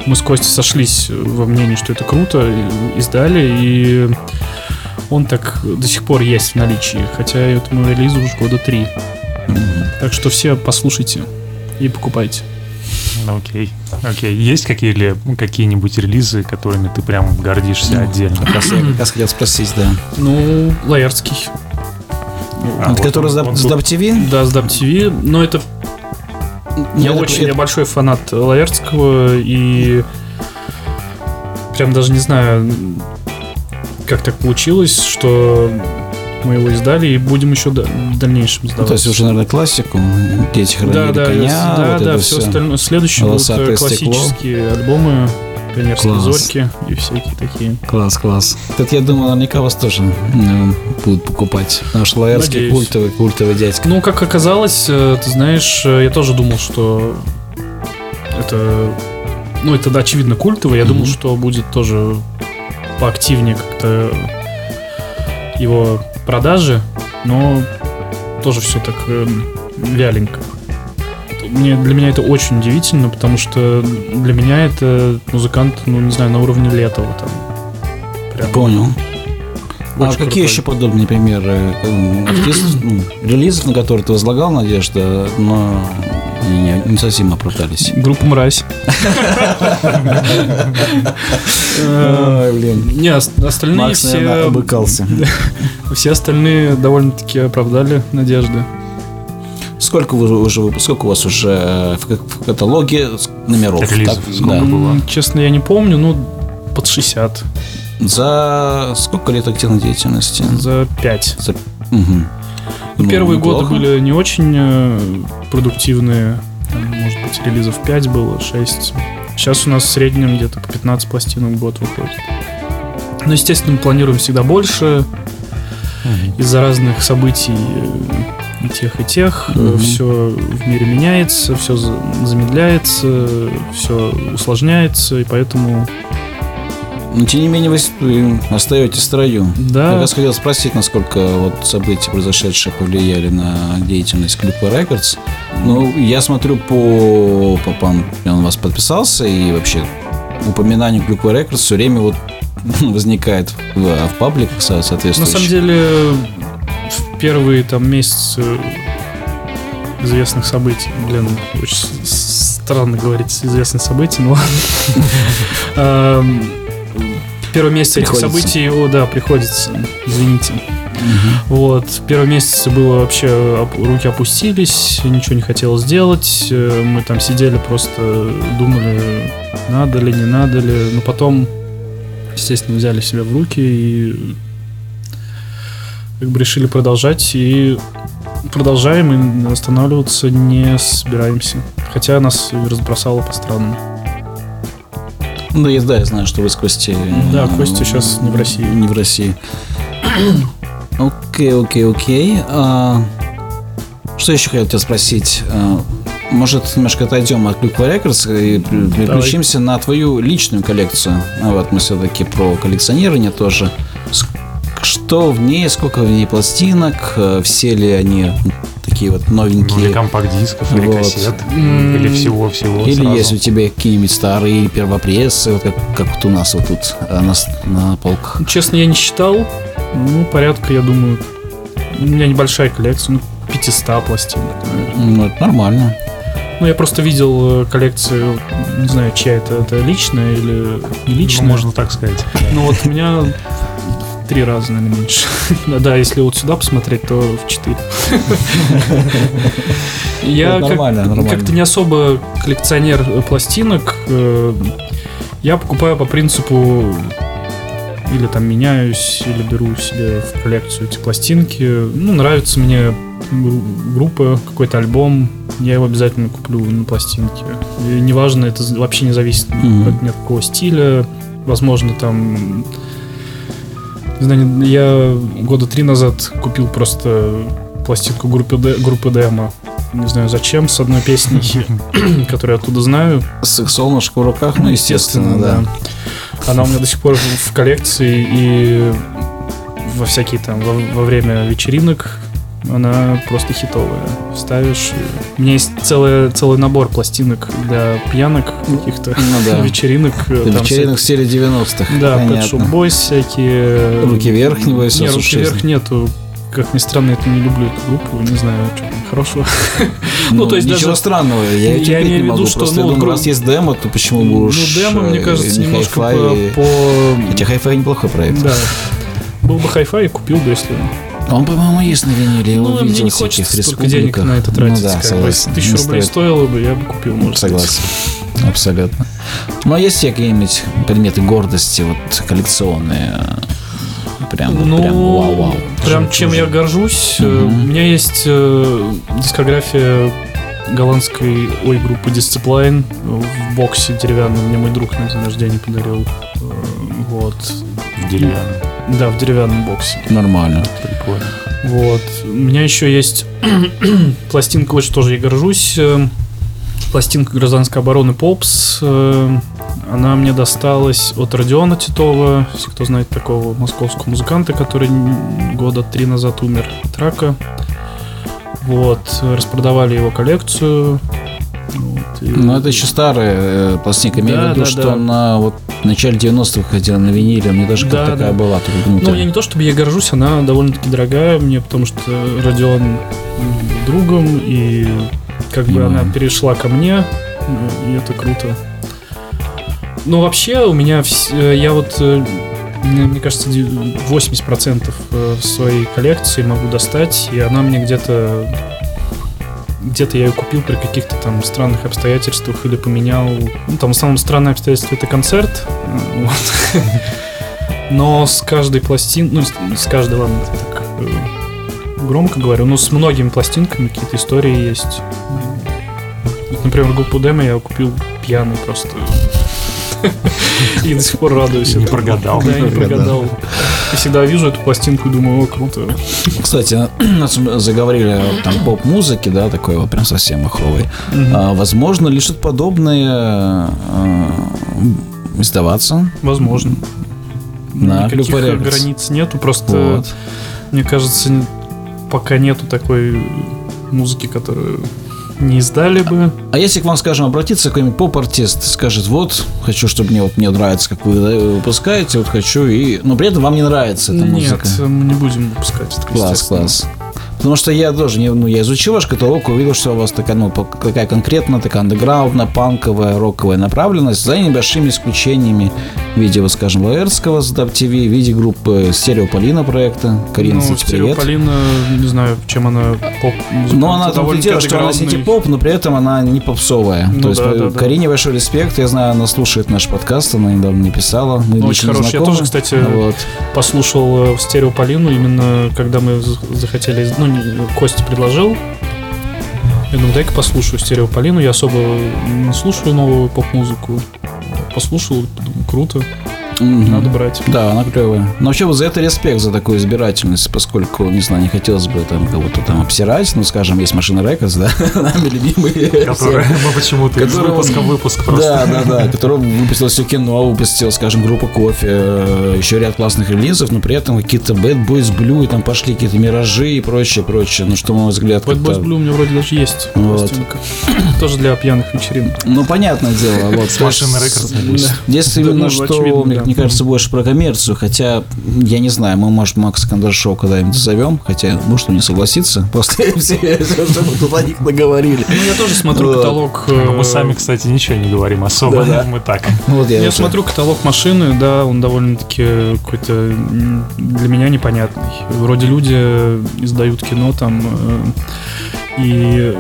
мы с Костей сошлись во мнении, что это круто, и издали, и он так до сих пор есть в наличии, хотя этому релизу уже года три.
Мгм.
Так что все послушайте и покупайте.
Ну, Окей. Окей. Есть какие-ли- какие-нибудь релизы, которыми ты прям гордишься
Ну,
отдельно?
Как раз я как раз хотел спросить, да.
Ну, Лаертский.
А,
Вот
вот
который
он-
с
он
с. Dab TV?
Да, с Dab TV, но это я
так-
очень
это-
я большой фанат Лаертского и прям даже не знаю, как так получилось, что мы его издали и будем еще в дальнейшем
Ну,
издавать.
то есть уже, наверное, классику. Дети хранили
да, да,
коня,
да,
вот
да,
это
все остальное. Следующие будут э,
стекло.
классические альбомы, пионерские
Класс.
зорьки и всякие такие.
Класс, класс. Тут, я думаю, наверняка вас тоже э, будут покупать. Что Лаэрский
Надеюсь.
культовый, культовый дядька.
Ну, как оказалось, э, ты знаешь, э, я тоже думал, что это, ну, это да, очевидно культово. Я думал,
Мгм.
что будет тоже поактивнее как-то его продажи, но тоже все так э, вяленько. Мне, для меня это очень удивительно, потому что для меня это музыкант, ну, не знаю, на уровне Летова там. Прям
Понял. А
очень
какие
крутой.
еще подобные примеры э, артистов, ну, релизов, на которые ты возлагал надежда, но они не, не совсем оправдались?
Группа «Мразь». Э. Не, ос- остальные все...
обыкался. <laughs>
Все остальные довольно-таки оправдали надежды.
Сколько вы уже сколько у вас уже э, в, ка- в каталоге номеров? Так,
сколько
да.
было?
Честно, я не помню, ну, под 60.
За сколько лет активной деятельности?
За 5.
За-.
Ну, первые годы были не очень э, продуктивные. Там, может быть, релизов 5 было, 6. Сейчас у нас в среднем где-то по 15 пластинок в год выходит. Ну, естественно, мы планируем всегда больше. Из-за разных событий э, и тех, и тех.
Мгм.
Все в мире меняется, все замедляется, все усложняется, и поэтому...
Но тем не менее вы остаетесь в строю. Я
Да,
как раз хотел спросить, насколько вот события, произошедшие, повлияли на деятельность Клюква Records. Ну, я смотрю по... по, по- он у вас подписался, и вообще упоминание Клюква Records все время вот <laughs> возникает в, в пабликах со-
на самом деле, в первые там месяцы известных событий, блин, очень странно говорить известных событий, но ладно. <laughs> Первый месяц этих событий, о, да, приходится, извините.
Мгм.
Вот, в первом месяце было вообще, руки опустились, ничего не хотелось сделать, э, мы там сидели просто, думали, надо ли, не надо ли, но потом, естественно, взяли себя в руки и как бы решили продолжать, и продолжаем, и останавливаться не собираемся, хотя нас разбросало по странам.
Ну, я, да, я знаю, что вы с Костей...
Да, Костя сейчас не в России.
Не в России. <clears throat> Окей, окей, окей. А, Что еще хотел тебя спросить? А, Может, немножко отойдем от Клюква Рекордс и переключимся на твою личную коллекцию. А вот мы все-таки про коллекционирование тоже. Что в ней, сколько в ней пластинок, э, все ли они такие вот
Ну, или
новенькие?
компакт-дисков, или
Вот.
кассет, или всего-всего
Или
сразу.
есть у тебя какие-нибудь старые первопрессы, вот как, как вот у нас вот тут а, на, на полках?
Ну, Честно, я не считал. Ну, порядка, я думаю, у меня небольшая коллекция, ну, 500 пластинок. наверное.
Ну, это нормально.
Ну, я просто видел э, коллекцию, не знаю, чья это, это личная или не
Ну,
личная.
можно так сказать.
Ну, вот у меня три раза, наверное, меньше. <laughs> Да, если вот сюда посмотреть, то в четыре. <laughs> Я как-то не особо коллекционер пластинок. э, Я покупаю по принципу или там меняюсь, или беру себе в коллекцию эти пластинки. Ну, нравится мне гру- группа, какой-то альбом, я его обязательно куплю на пластинке. И неважно, это вообще не зависит от ни от какого стиля. Возможно, там... Не знаю, я года три назад купил просто пластинку группы, группы Демо. Не знаю зачем, с одной песней, <coughs> которую я оттуда знаю.
С их солнышко в руках, ну, естественно, да.
Она у меня до сих пор в коллекции и во всякие там, во, во время вечеринок она просто хитовая. Ставишь. и- У меня есть целый, целый набор пластинок для пьянок каких-то
Ну да. <laughs>
вечеринок. э,
Для
там
вечеринок в стиле 90-х.
всякие- Да, Pet
понятно.
Boys всякие.
Руки вверх,
Не, руки
слушай,
вверх нету. Как ни странно, я не люблю эту группу, не знаю, что там хорошего. <laughs> Ну, то есть
ничего
даже-
странного, я,
Я имею в виду,
могу.
что,
Просто
ну,
я думаю,
гру-
раз есть демо, то почему бы
Ну,
уж
демо, мне
э,
кажется,
не
немножко по-
Хотя хай-фай неплохой проект.
Да. Был бы хай-фай, купил бы, если...
Он, по-моему, есть на виниле, я
Ну,
видел
мне не хочется столько денег на это тратить.
Ну да, согласен.
Тысячу рублей стоило бы, я бы купил, может быть.
Согласен. Абсолютно. Ну, а есть какие-нибудь предметы гордости, вот коллекционные? Прям,
Ну,
прям вау-вау.
прям чем я горжусь.
Мгм.
У меня есть э, дискография голландской ой группы Discipline в боксе деревянном. Мне мой друг на день рождения подарил. Э, Вот.
В деревянном.
Да, в деревянном боксе.
Нормально.
Прикольно.
Вот. У меня еще есть <clears throat> пластинка, очень тоже я горжусь. э, Пластинка гражданской обороны Попс. э, Она мне досталась от Родиона Титова, если кто знает такого московского музыканта, который года три назад умер от рака. Вот. Распродавали его коллекцию. Вот, и-
Ну, это еще старая э, пластинка. Имею
Да,
в виду,
да,
что
да.
она вот в начале 90-х выходила на виниле. У меня даже
Да,
как такая
да.
была. только, ну,
Ну, я не то чтобы я горжусь, она довольно-таки дорогая мне, потому что Родион другом, и как бы
Понимаю.
она перешла ко мне, и это круто. Но вообще у меня, э, я вот, э, мне, мне кажется, де- 80% э, своей коллекции могу достать, и она мне где-то где-то я ее купил при каких-то там странных обстоятельствах или поменял. Ну, там, основном странное обстоятельство это концерт. Вот. <laughs> Но с каждой пластин, ну, с, каждой, ладно, так э, громко говорю, но с многими пластинками какие-то истории есть. Например, группу Демо я купил пьяный просто. <laughs> И до сих пор радуюсь.
Не прогадал.
Да, не
Не прогадал.
И всегда вижу эту пластинку и думаю, о, круто.
Кстати, <clears throat> нас заговорили о там, поп-музыке, да, такой вот прям совсем махровой.
Мгм.
А, возможно ли что-то подобное э, издаваться?
Возможно.
На
Никаких границ нету, просто мне кажется, пока нету такой музыки, которую не издали бы.
А если к вам, скажем, обратиться какой-нибудь поп-артист, скажет, вот, хочу, чтобы мне вот мне нравится, как вы выпускаете, вот хочу, и... но при этом вам не нравится эта
Нет,
музыка.
мы не будем выпускать это,
Класс, класс. Потому что я тоже, не- ну, я изучил ваш каталог, увидел, что у вас такая, ну, такая конкретно, такая андеграундная, панковая, роковая направленность, за небольшими исключениями в виде, вот, скажем, Лаэртского с DAP TV, в виде группы Стереополина проекта. Карина,
Ну,
кстати.
Стереополина, не знаю, чем она поп
Ну, она там дело, что она сити-поп, но при этом она не попсовая.
Ну
То есть
да,
э,
да, да.
Карине большой респект. Я знаю, она слушает наш подкаст, она недавно мне писала. Мы
Ну, очень хорошая. Я тоже, кстати,
Вот.
послушал э, Стереополину именно когда мы захотели, из- Костя предложил. Я думаю, дай-ка послушаю Стереополину. Я особо не слушаю новую поп-музыку. Послушал, думаю, круто,
Мгм.
надо брать.
Да, она клевая. Но вообще вот за это респект, за такую избирательность, поскольку, не знаю, не хотелось бы там кого-то там обсирать, ну, скажем, есть Maschina Records, да, <laughs> нами любимые.
Которые мы почему-то из
Которого-
выпуска выпуск просто.
Да, да, да, который выпустил все кино, выпустил, скажем, группа кофе, э, еще ряд классных релизов, но при этом какие-то Bad Boys Blue, и там пошли какие-то миражи и прочее, прочее. Ну, что, на мой взгляд,
Bad Boys Blue у меня вроде даже есть
Вот. <clears throat>
Тоже для пьяных вечеринок.
Ну, понятное дело. Вот,
Maschina
Records.
Здесь именно
ну,
что, мне. Мне кажется, больше про коммерцию, хотя, я не знаю, мы, может, Макса Кондрашова когда-нибудь зовем, хотя, может, он не согласится, после <laughs> всего, что мы тут о них наговорили.
Ну, я тоже смотрю каталог. Э,
мы сами, кстати, ничего не говорим особо. <laughs> Мы так.
Я смотрю каталог машины, да, он довольно-таки какой-то для меня непонятный. Вроде люди издают кино там э, и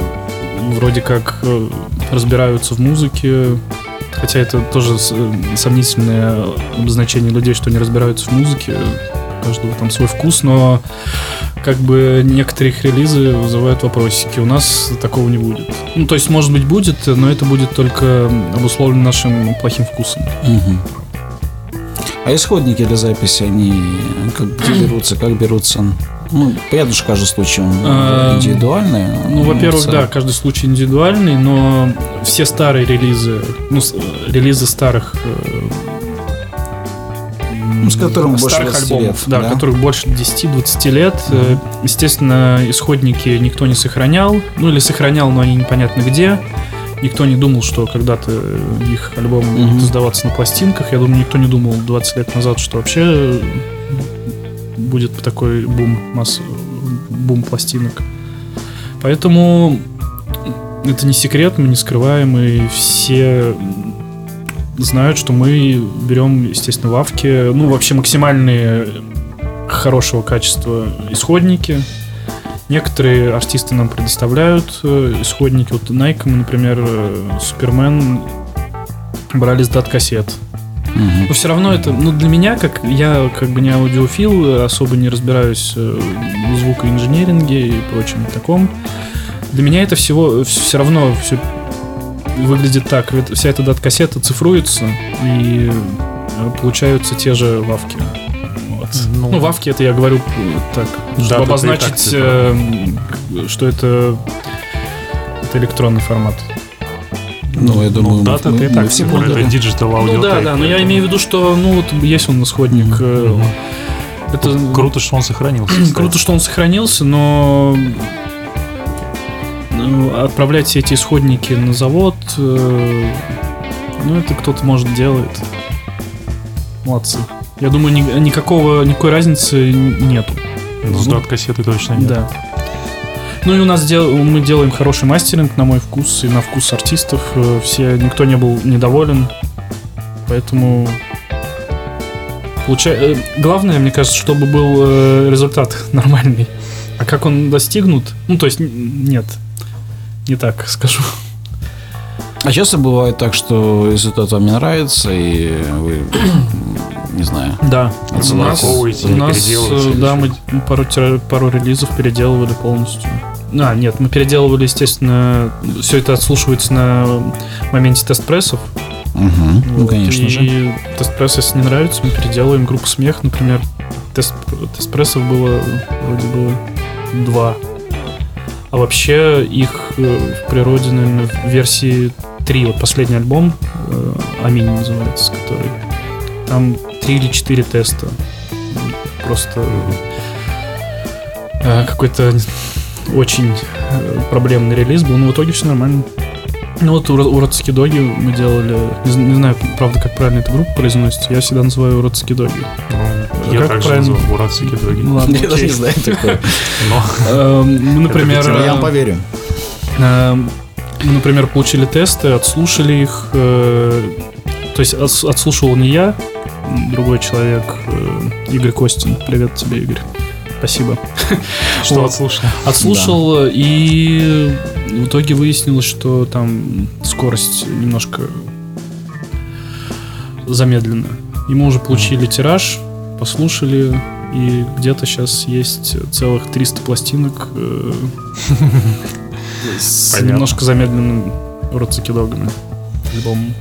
вроде как э, разбираются в музыке, хотя это тоже э, сомнительное обозначение людей, что не разбираются в музыке. У каждого там свой вкус, но как бы некоторые их релизы вызывают вопросики. У нас такого не будет. Ну, то есть, может быть, будет, но это будет только обусловлено нашим плохим вкусом.
Мгм. А исходники для записи, они как <clears throat> берутся, как берутся? Ну, понятно, что каждый случай он
А,
индивидуальный.
Ну, во-первых, да, каждый случай индивидуальный, но все старые релизы, ну, релизы старых э,
Ну, с которым
старых
20
альбомов,
лет,
да,
да?
которых больше 10-20 лет. Э, Естественно, исходники никто не сохранял, ну или сохранял, но они непонятно где. Никто не думал, что когда-то их альбомы
Мгм.
будут издаваться на пластинках. Я думаю, никто не думал 20 лет назад, что вообще будет такой бум масс... бум пластинок. Поэтому это не секрет, мы не скрываем, и все знают, что мы берем, естественно, лавки, ну, вообще максимальные хорошего качества исходники. Некоторые артисты нам предоставляют э, исходники. Вот Nike, например, э, Супермен брали с дат-кассет.
Мгм.
Но все равно это, ну, для меня, как я как бы не аудиофил, особо не разбираюсь э, в звукоинженеринге и прочем таком. Для меня это всего все равно все выглядит так. Вся эта дат-кассета цифруется, и э, получаются те же вавки. Вот.
Ну,
Ну, вавки это я говорю так,
Да,
чтобы обозначить, э, что это, это электронный формат.
Ну, я думаю,
ну,
DAT,
а мы-
мы
так
все поняли.
digital audio.
Ну да, да, но я имею в виду, что ну вот есть он исходник. э, Это
Круто, что он сохранился. кстати.
Круто, что он сохранился, но ну, отправлять все эти исходники на завод, э, ну, это кто-то, может, делает. Молодцы. Я думаю, ни- никакого, никакой разницы нету.
Ну, с
Ну,
DAT-кассеты точно нет.
Да. Ну и у нас дел, мы делаем хороший мастеринг на мой вкус и на вкус артистов. Э, Все, никто не был недоволен. Поэтому получай, э, главное, мне кажется, чтобы был э, результат <laughs> нормальный. А как он достигнут? Ну, то есть, нет. Не так скажу.
А часто бывает так, что результат вам не нравится, и вы, <coughs> не знаю,
Да. У нас, у нас, да, мы пару, пару релизов переделывали полностью. А, нет, мы переделывали, естественно, все это отслушивается на моменте тест-прессов.
Ну,
Вот,
конечно
и
же.
тест-пресс, если не нравится, мы переделаем группу смех, например. Тест, тест-прессов было вроде бы два. А вообще их э, в природе, наверное, в версии 3, вот последний альбом, э, Аминь называется, который. Там три или четыре теста. Просто э, какой-то очень э, проблемный релиз был, но в итоге все нормально. Ну вот уро- уродские доги мы делали, не, не знаю, правда, как правильно эта группа произносится, я всегда называю уродские доги.
Ну, Я
Как
также
правильно?
называю Уратские дороги.
Ну ладно,
Я даже не знаю такое.
Но <laughs>
Эм, Мы, например.
Я вам поверю.
Эм, Мы, например, получили тесты, отслушали их. э, То есть отс- отслушивал не я, другой человек, э, Игорь Костин. Привет тебе, Игорь. Спасибо.
что
Вот.
отслушал?
Отслушал, э, и в итоге выяснилось, что там скорость немножко замедлена. И мы уже получили тираж, послушали, и где-то сейчас есть целых 300 пластинок э, <laughs> с немножко замедленным Роцикидогами альбомом.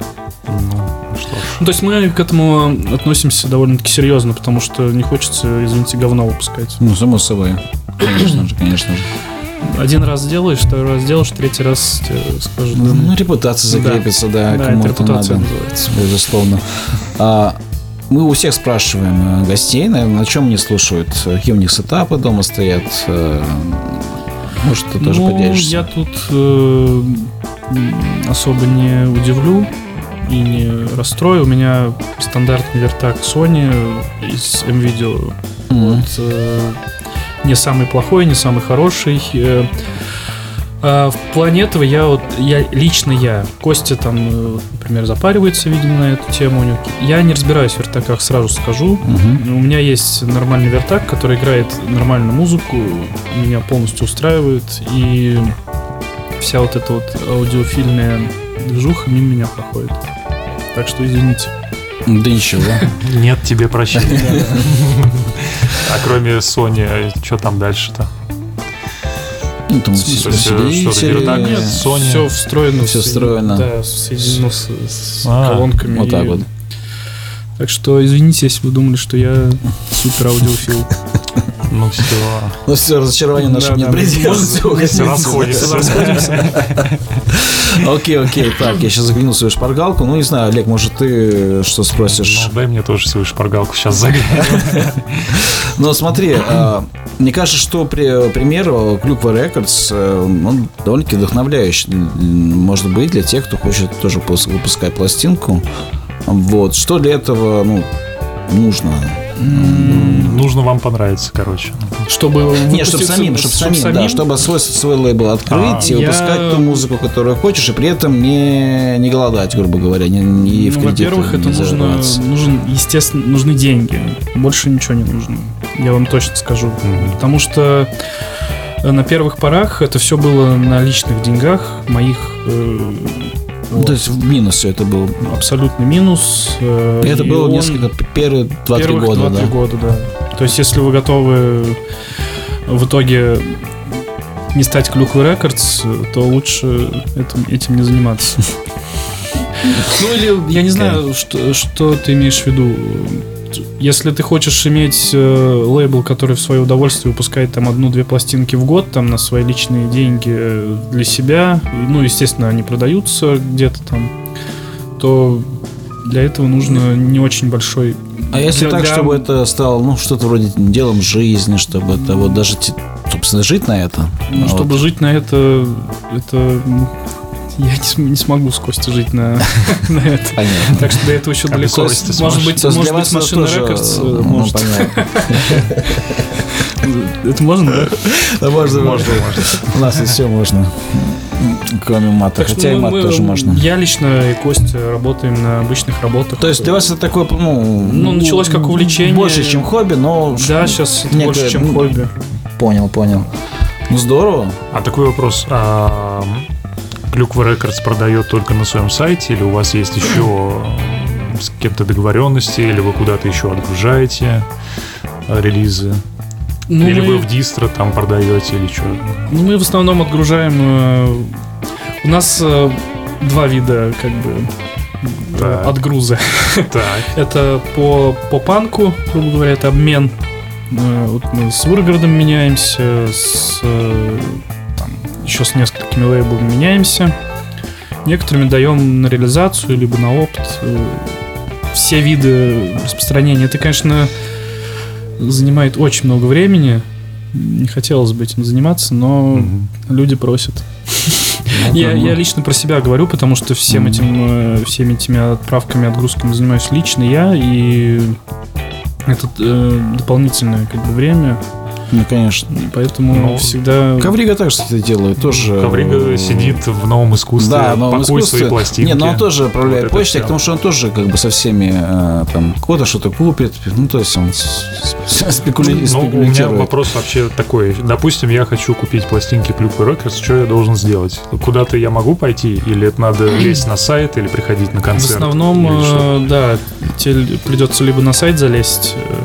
Ну, что ж.
Ну, то есть мы к этому относимся довольно-таки серьезно, потому что не хочется, извините, говно выпускать.
Ну, само собой. Конечно же, конечно же.
Один раз сделаешь, второй раз сделаешь, третий раз тебе скажут, да,
Ну, репутация
Да.
закрепится, да,
да, это
кому-то
репутация
надо.
называется.
Безусловно. А, мы у всех спрашиваем э, гостей, наверное, на чем они слушают, какие у них сетапы дома стоят. э, Может, ты тоже
ну,
поделишься.
я тут э, особо не удивлю и не расстрою. У меня стандартный вертак Sony из M-Video.
Мгм.
Вот, э, не самый плохой, не самый хороший. Э, а в плане этого я вот, я лично я, Костя там, э, например, запаривается, видимо, на эту тему. У него ки- Я не разбираюсь в вертаках, сразу скажу.
Мгм.
У меня есть нормальный вертак, который играет нормальную музыку, меня полностью устраивает, и вся вот эта вот аудиофильная движуха мимо меня проходит. Так что извините.
Да ничего.
Нет тебе прощения. А кроме Sony, что там дальше-то?
Ну, там усилители.
вердак?
Нет,
Sony.
все встроено.
Встроено.
Да, соединено с, с
А,
колонками.
Вот так вот.
Так что извините, если вы думали, что я супер аудиофил.
Ну все.
Ну все, разочарование наше не предел.
расходимся. <laughs>
Окей, окей. Так, я сейчас загляну в свою шпаргалку. Ну, не знаю, Олег, может, ты что спросишь?
Ну, дай мне тоже свою шпаргалку сейчас загляну. <laughs>
Но смотри, а, мне кажется, что при, пример э, Клюква Рекордс, э, он довольно-таки вдохновляющий, может быть, для тех, кто хочет тоже пус- выпускать пластинку. Вот. Что для этого ну, нужно?
Нужно вам понравиться, короче.
Чтобы
Не, чтобы самим, чтобы
чтоб
самим, да, чтобы свой, свой лейбл открыть
А,
и
я-
выпускать ту музыку, которую хочешь, и при этом не, не голодать, грубо говоря, не, не в
Ну,
кредиты
во-первых, это
не
нужно, нужен, естественно, нужны деньги. Больше ничего не нужно. Я вам точно скажу. Потому что э, на первых порах это все было на личных деньгах моих.
Ну,
вот.
То есть в минус все это было.
абсолютный минус. э,
это
и
было
он-
несколько, первые 2-3
первых
года,
2-3
да?
года, да. То есть, если вы готовы в итоге не стать клюквой рекордс, то лучше этим, этим не заниматься. <laughs> Ну или я не знаю, что, что ты имеешь в виду. Если ты хочешь иметь э, лейбл, который в свое удовольствие выпускает там одну-две пластинки в год, там на свои личные деньги э, для себя, и, ну, естественно, они продаются где-то там, то для этого нужно не очень большой
А если
Для-
так,
для-
чтобы это стало, ну, что-то вроде делом жизни, чтобы это вот даже, собственно, жить на это?
Ну,
Вот.
чтобы жить на это, это ну, я не, не смогу с Костей жить на, <laughs> на это.
Понятно.
Так что до этого еще
А
далеко. Может
сможешь?
быть, может
для
быть, машина
тоже,
Рекордс
ну,
может.
понятно.
Это можно, да?
Да можно,
Можно, можно.
У нас и все можно. Кроме мата.
Так что
Хотя и
мы-
мат
мы-
тоже можно.
Я лично и Костя работаем на обычных работах.
То есть для вас это такое, ну...
Ну, началось как увлечение.
Больше, чем хобби, но...
Да, сейчас это
Некое,
больше, чем
ну,
хобби.
Понял, понял. Ну, здорово.
А такой вопрос. А Клюква Рекордс продает только на своем сайте, или у вас есть еще с кем-то договоренности, или вы куда-то еще отгружаете э, релизы?
Ну,
или
мы-
вы в дистро там продаете, или что?
Ну, мы в основном отгружаем... э, У нас э, два вида, как бы,
Так.
отгруза.
Так. <laughs>
Это по, по панку, грубо говоря, это обмен. Вот мы с Выргородом меняемся, с, еще с несколькими лейблами меняемся. Некоторыми даем на реализацию, либо на опыт. Все виды распространения. Это, конечно, занимает очень много времени. Не хотелось бы этим заниматься, но
Мгм.
люди просят. Я, я лично про себя говорю, потому что всем этим, э, всеми этими отправками, отгрузками занимаюсь лично я, и это э, дополнительное как бы время,
Ну, конечно.
и поэтому
Ну,
всегда...
Коврига так, кстати, делает. Тоже...
Коврига сидит в новом искусстве,
Да, но он
пакует свои
искусстве.
пластинки.
Не, но он тоже отправляет
Вот
почтой, потому что он тоже как бы со всеми э, там кто-то что-то купит. Ну, то есть он с- с- спекули-
Ну, у меня вопрос вообще такой. Допустим, я хочу купить пластинки Клюквы Рекордс, что я должен сделать? Куда-то я могу пойти? Или это надо <clears throat> лезть на сайт, или приходить на
В
концерт?
основном,
Или что?
э, да, тебе придется либо на сайт залезть, э,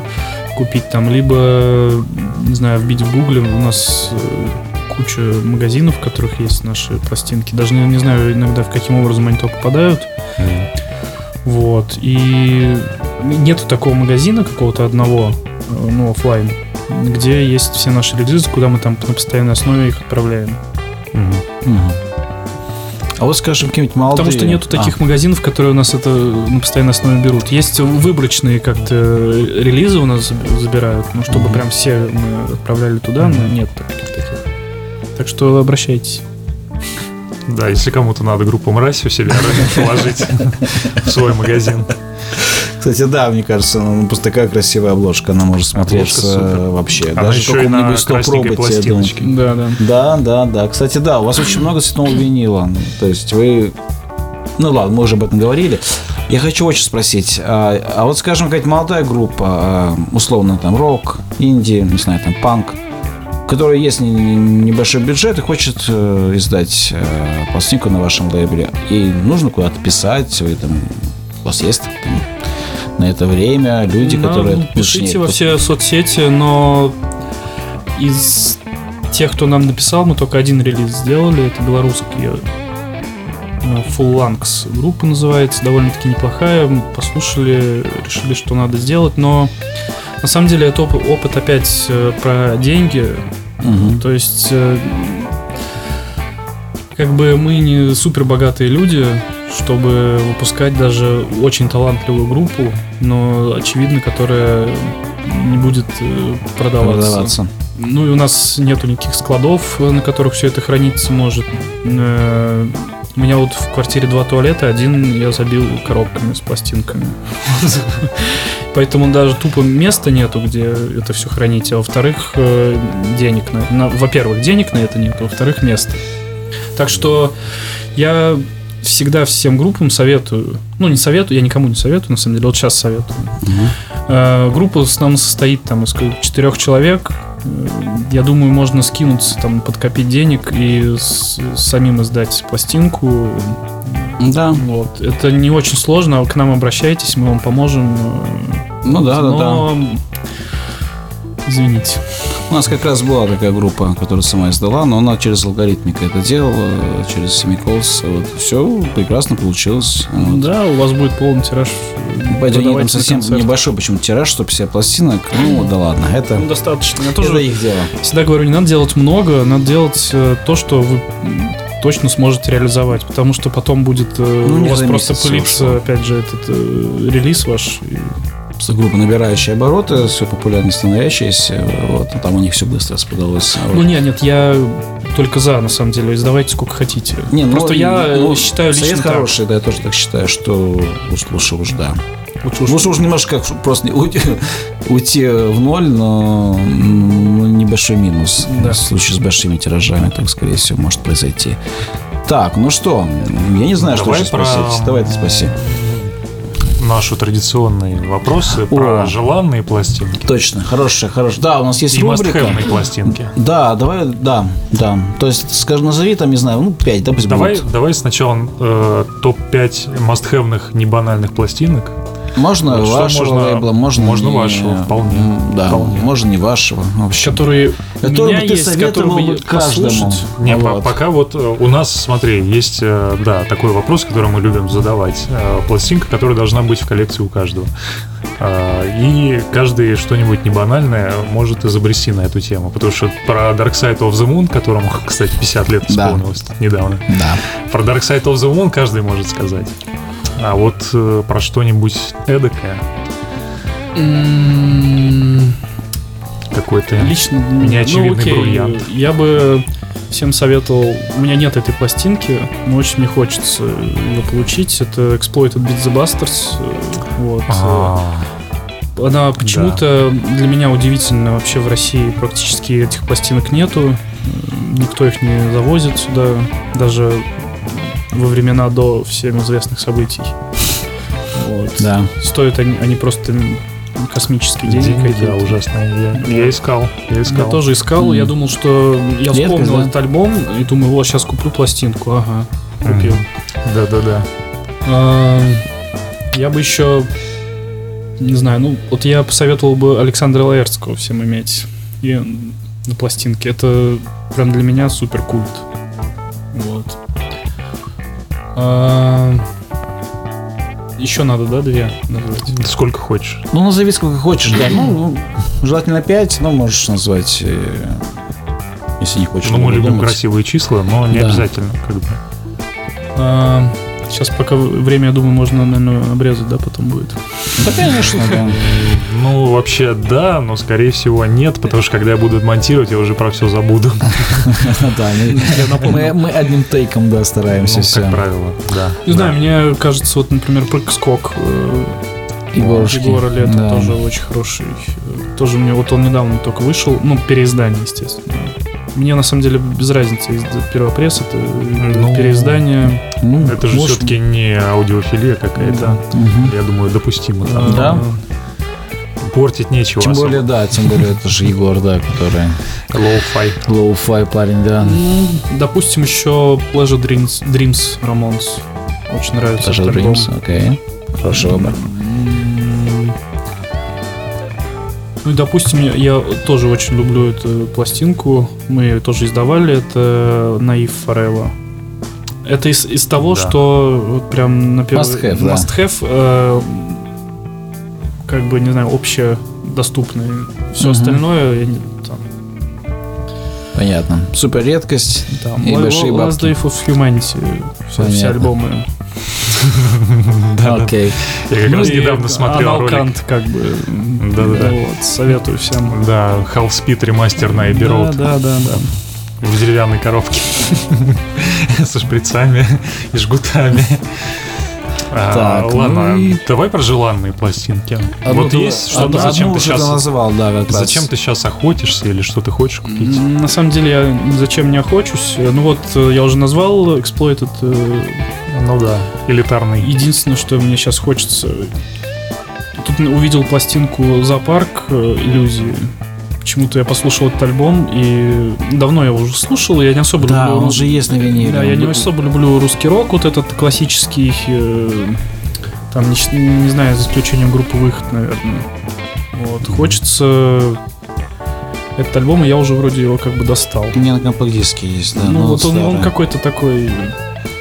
купить там, либо, не знаю, вбить в гугле. У нас э, куча магазинов, в которых есть наши пластинки. Даже не, не знаю иногда, в каким образом они туда попадают.
Мгм.
Вот. И нету такого магазина какого-то одного, э, ну, оффлайн, где есть все наши релизы, куда мы там на постоянной основе их отправляем.
Мгм.
Мгм. А вот, скажем, какие-нибудь молодые...
Потому что нету таких магазинов, которые у нас это на постоянной основе берут. Есть выборочные как-то релизы у нас заб- забирают, но чтобы
Мгм.
прям все мы отправляли туда, но нет таких. таких. Так что обращайтесь.
Да, если кому-то надо группу мразь у себя <laughs> положить в свой магазин.
Кстати, да, мне кажется, ну, просто такая красивая обложка, она может смотреться вообще.
Она
Даже
еще и на
каком-нибудь
красненькой
стоп-роботе, я думаю.
пластиночке.
Да, да.
Да, да, да. Кстати, да, у вас очень много цветного винила. То есть вы... Ну ладно, мы уже об этом говорили. Я хочу очень спросить, а, а вот, скажем, какая-то молодая группа, а, условно там рок, инди, не знаю, там панк, у которой есть не- не- небольшой бюджет и хочет э, издать э, пластинку на вашем лейбле, и нужно куда-то писать, вы там, у вас есть там, на это время люди,
Да,
которые...
ну, пишите во все соцсети, но из тех, кто нам написал, мы только один релиз сделали. Это белорусский э, Full Langs группа называется, довольно-таки неплохая. Мы послушали, решили, что надо сделать, но на самом деле это оп- опыт опять э, про деньги.
Мгм.
То есть, э, как бы мы не супер богатые люди, чтобы выпускать даже очень талантливую группу, но очевидно, которая не будет э, продаваться.
Продаваться.
Ну и у нас нету никаких складов, э, на которых все это храниться может. Э, У меня вот в квартире два туалета, один я забил коробками с пластинками. <laughs> Поэтому даже тупо места нету, где это все хранить. А во-вторых, денег на, на- Во-первых, денег на это нет, а во-вторых, места. Так что я всегда всем группам советую. Ну, не советую, я никому не советую, на самом деле, вот сейчас советую.
Мгм.
Э, Группа в основном состоит там из четырех человек. Э, Я думаю, можно скинуться, там, подкопить денег и с- самим издать пластинку.
Да,
Вот. Это не очень сложно, а к нам обращайтесь, мы вам поможем. Э,
ну да, да, да.
Извините.
У нас как раз была такая группа, которая сама издала, но она через алгоритмика это делала, через Semicalls. Вот, все прекрасно получилось. Вот.
Да, у вас будет полный тираж.
Пойдем, там
продавайте на
совсем
концерт.
небольшой почему тираж, 150 пластинок. Ну, да ладно, это,
Ну, достаточно. Я
это
тоже
их дело.
всегда говорю, не надо делать много, надо делать э, то, что вы точно сможете реализовать, потому что потом будет э,
Ну, не
у вас просто
месяц
пылиться, опять же, этот э, релиз ваш. И-
группа набирающая обороты, все популярнее становящаяся. Вот, а там у них все быстро распродалось. Вот.
Ну нет, нет, я только за, на самом деле, издавайте сколько хотите.
Не, ну,
Просто я э,
ну,
считаю
совет
лично так.
хороший, да, я тоже так считаю, что уж лучше уж, да.
Лучше уж-
Лучше уж немножко как просто уйти, уйти в ноль, но ну, небольшой минус.
Да.
В случае с большими тиражами, так, скорее всего, может произойти. Так, ну что, я не знаю,
Давай
что еще
про-
спросить. Давай ты спроси.
Наши традиционные вопросы
О.
про желанные пластинки
Точно, хорошая, хорошая. Да, у нас есть
и
рубрика.
мастхэвные пластинки.
Да, давай, да, да. То есть, скажем, назови там, не знаю, ну, 5, да, пусть
Давай,
будет.
давай сначала э, топ-5 мастхэвных небанальных пластинок.
Можно
Вот
вашего
можно-
лейбла, можно
можно
не-
вашего, вполне,
Да,
вполне.
можно не вашего. В общем.
Которые у
Который
меня
бы ты
есть,
советовал бы каждому.
послушать.
Не,
Вот.
пока вот э, у нас, смотри, есть, э, да, такой вопрос, который мы любим задавать. Э, Пластинка, которая должна быть в коллекции у каждого. Э, И каждый что-нибудь небанальное может изобрести на эту тему. Потому что про Dark Side of the Moon, которому, <laughs> кстати, 50 лет
Да.
исполнилось тут недавно,
Да.
про Dark Side of the Moon каждый может сказать. А вот э, про что-нибудь эдакое, какой-то...
Лично
Неочевидный
ну, окей,
бриллиант.
Я бы всем советовал. У меня нет этой пластинки, но очень мне хочется ее получить. Это Exploited Beat the Bastards. э, Вот.
А,
Она почему-то для меня удивительно. Вообще в России практически этих пластинок нету. Э, Никто их не завозит сюда. Даже во времена до всем известных событий. Вот.
Да.
Стоят они, они просто космические деньги.
Деньги, да,
какие-то.
ужасные. Я, я искал, я искал.
Я тоже искал,
Мгм.
я думал, что я
Редкость,
вспомнил
да?
этот альбом и думаю, вот сейчас куплю пластинку, ага, купил.
Мгм. Да-да-да.
А, Я бы еще, не знаю, ну вот я посоветовал бы Александра Лаэртского всем иметь и на пластинке. Это прям для меня супер культ. Вот. А, Еще надо, да, две назвать?
Сколько хочешь.
Ну, назови сколько хочешь, да. Ну, желательно 5, но можешь назвать, э, если не хочешь.
Ну, мы любим
думать.
красивые числа, но не
Да.
обязательно. Как бы.
Сейчас пока время, я думаю, можно, наверное, обрезать, да, потом будет.
Да, конечно, да.
Ну, вообще, да, но, скорее всего, нет, потому что, когда я буду монтировать, я уже про все забуду. <laughs>
Да, мы- одним тейком, да, стараемся
Ну,
все.
как правило, да.
Не знаю, мне кажется, вот, например, прыг-скок э,
Егорушки.
Егора Лето
Да.
тоже очень хороший. Э, Тоже мне, вот он недавно только вышел, ну, переиздание, естественно. Мне, на самом деле, без разницы, из- первопресс это
Ну,
переиздание.
Ну,
Это же
может,
все-таки не аудиофилия какая-то.
Да.
мгм.
Я думаю, допустимо. там.
Да?
Портить нечего
Тем
особо.
более, да, тем более это же Егор, да, который
Low-fi.
low-fi парень, да.
Ну, допустим, еще Pleasure Dreams, Dreams Ramones. Очень нравится альбом.
Dreams, окей. Хороший выбор.
Ну и, допустим, я- тоже очень люблю эту пластинку. Мы ее тоже издавали. Это Наив Forever. Это из, из того,
Да.
что вот прям на первый...
Must have, да.
Must have, э, как бы, не знаю, общедоступный. Все
Мгм.
остальное, я
Понятно. Супер редкость.
там,
И большие
Last
бабки.
Day of Humanity, все, все альбомы. <laughs>
Да, да.
Окей.
Я как
Ну
раз недавно смотрел ролик.
Как бы.
Да-да-да.
Советую всем.
Да, Half Speed ремастер на Abbey Road
Да, да, да, да.
в деревянной коробке <laughs> со шприцами и жгутами. А,
Так,
ладно,
ну и-
давай про желанные пластинки.
Одну
вот
ты-
есть что-то,
одну-
зачем
одну
ты сейчас
называл, да, как раз.
Зачем ты сейчас охотишься или что ты хочешь купить?
На самом деле я зачем не охочусь. Ну вот э, я уже назвал Exploited. э,
Ну да, элитарный.
Единственное, что мне сейчас хочется. Тут увидел пластинку Зоопарк э, иллюзии. Почему-то я послушал этот альбом, и давно я его уже слушал, и я не особо
Да,
люблю.
он же есть на виниле.
Да, я не особо люблю русский рок, вот этот классический, э, там, не, не знаю, за исключением группы Выход, наверное. Вот, хочется этот альбом, и я уже вроде его как бы достал.
У меня на компакт-диске есть, да.
ну, вот он, он какой-то такой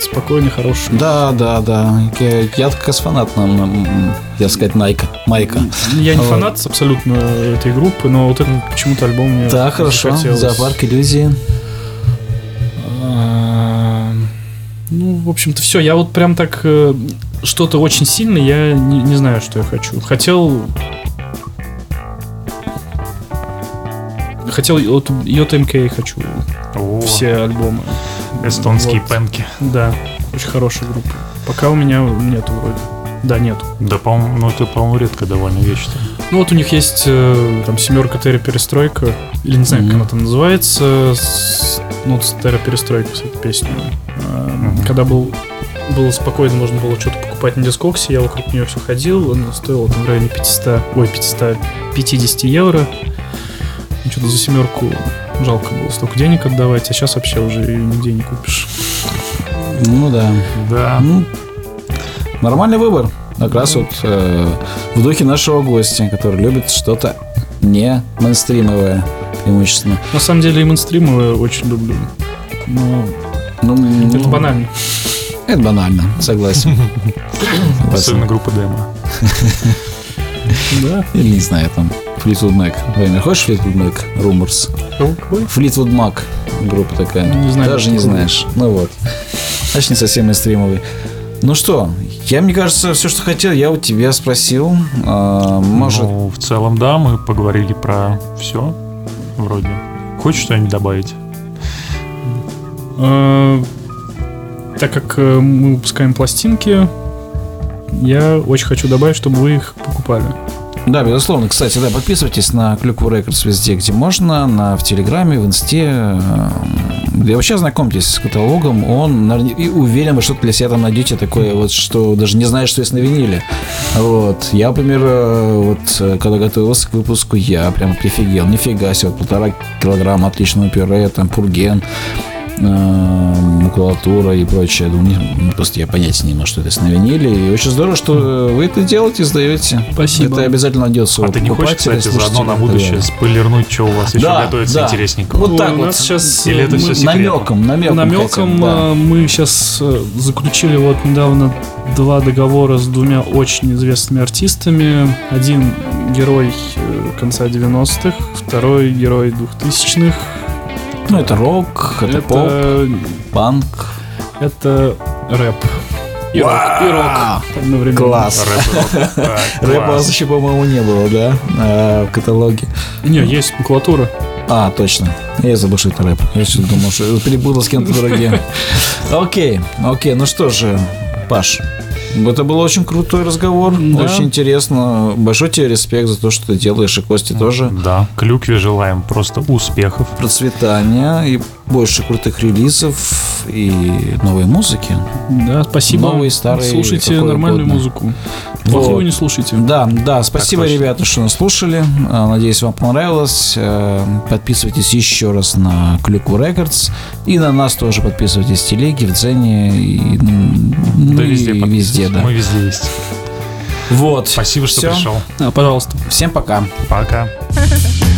спокойный, хороший.
Да, да, да. Я, я как раз фанат, м, м, я сказать, Найка. Майка.
Я не
Вот.
фанат абсолютно этой группы, но вот этот почему-то альбом мне
Да, хорошо. Зоопарк иллюзии.
Ну, в общем-то, все. Я вот прям так э, что-то очень сильное, я не, не знаю, что я хочу. Хотел. Хотел от JMK хочу
О,
все альбомы.
Эстонские
Вот.
пенки.
Да, очень хорошая группа. Пока у меня нету вроде. Да, нету.
Да, по-моему, ну это, по-моему, редко довольно вещь.
Ну вот у них есть э, там семерка Терра Перестройка, или не знаю, как
Мгм.
она там называется, с- ну вот Терра Перестройка, кстати, песню. Э,
Мгм.
Когда был было спокойно, можно было что-то покупать на дискоксе, я вокруг нее все ходил, она стоила там в районе 500, ой, 550 евро. Ну, Что-то за семерку жалко было столько денег отдавать, а сейчас вообще уже нигде не купишь.
Ну да.
Да.
Ну, нормальный выбор. Как раз вот э, в духе нашего гостя, который любит что-то не мейнстримовое преимущественно.
На самом деле и мейнстримы очень люблю. Но
Ну,
это
ну,
банально.
Это банально, согласен.
Особенно группа демо.
Да.
Или не знаю, там Fleetwood Mac. Владимир, хочешь Fleetwood Mac? Rumors. Fleetwood Mac. Группа такая.
Не знаю,
Даже не знаешь. Ну вот. Значит, не совсем мейнстримовый. Ну что, я, мне кажется, все, что хотел, я у тебя спросил. А, может,
Ну, в целом, да, мы поговорили про все. Вроде. Хочешь что-нибудь добавить?
Э, Так как э, мы выпускаем пластинки, я очень хочу добавить, чтобы вы их покупали.
Да, безусловно. Кстати, да, подписывайтесь на Клюкву Рекордс везде, где можно, на, в Телеграме, в Инсте. и вообще знакомьтесь с каталогом. Он, наверня- и уверен, вы что-то для себя там найдете такое, вот, что даже не знаешь, что есть на виниле. Вот. Я, например, э, вот, э, когда готовился к выпуску, я прям прифигел. Нифига себе, вот полтора килограмма отличного пюре, там, пурген, макулатура и прочее. Не- ну, просто я понятия не имел, что это на виниле. И очень здорово, что вы это делаете, сдаете.
Спасибо.
Это обязательно найдется
А ты не хочешь, кстати, заодно на будущее спойлернуть, что у вас еще
Да,
готовится
да.
интересненького?
Вот так
у
вот.
нас сейчас
Или это всё секретно?
намеком, намеком.
намеком
хотя бы, да.
э, мы сейчас заключили вот недавно два договора с двумя очень известными артистами. Один герой э, конца 90-х, второй герой 2000-х.
Ну, это рок, это, поп,
Это,
панк.
это рэп. И рок, и рок одновременно.
Класс.
Рэп, <laughs>
у вас еще, по-моему, не было, да? А, в каталоге.
Не, есть макулатура.
А, точно. Я забыл, что это рэп. Я что думал, что перепутал с кем-то другим. <laughs> Окей, окей. Ну что же, Паш, это был очень крутой разговор.
Да.
Очень интересно. Большой тебе респект за то, что ты делаешь, и Кости тоже.
Да, Клюкве желаем просто успехов.
Процветания и больше крутых релизов и новой музыки.
Да, спасибо.
Новый, старый,
Слушайте нормальную
угодно.
музыку. Плохую
Вот.
не слушайте.
Да, да, спасибо,
точно.
ребята, что нас слушали. А, Надеюсь, вам понравилось. Э, Подписывайтесь еще раз на Клюкву Рекордс. И на нас тоже подписывайтесь в телеге, в Дзене и, ну,
Да
и
везде
везде, да.
Мы везде есть.
Вот.
Спасибо, что
Всё.
пришел.
А, пожалуйста.
Всем пока.
Пока. <laughs>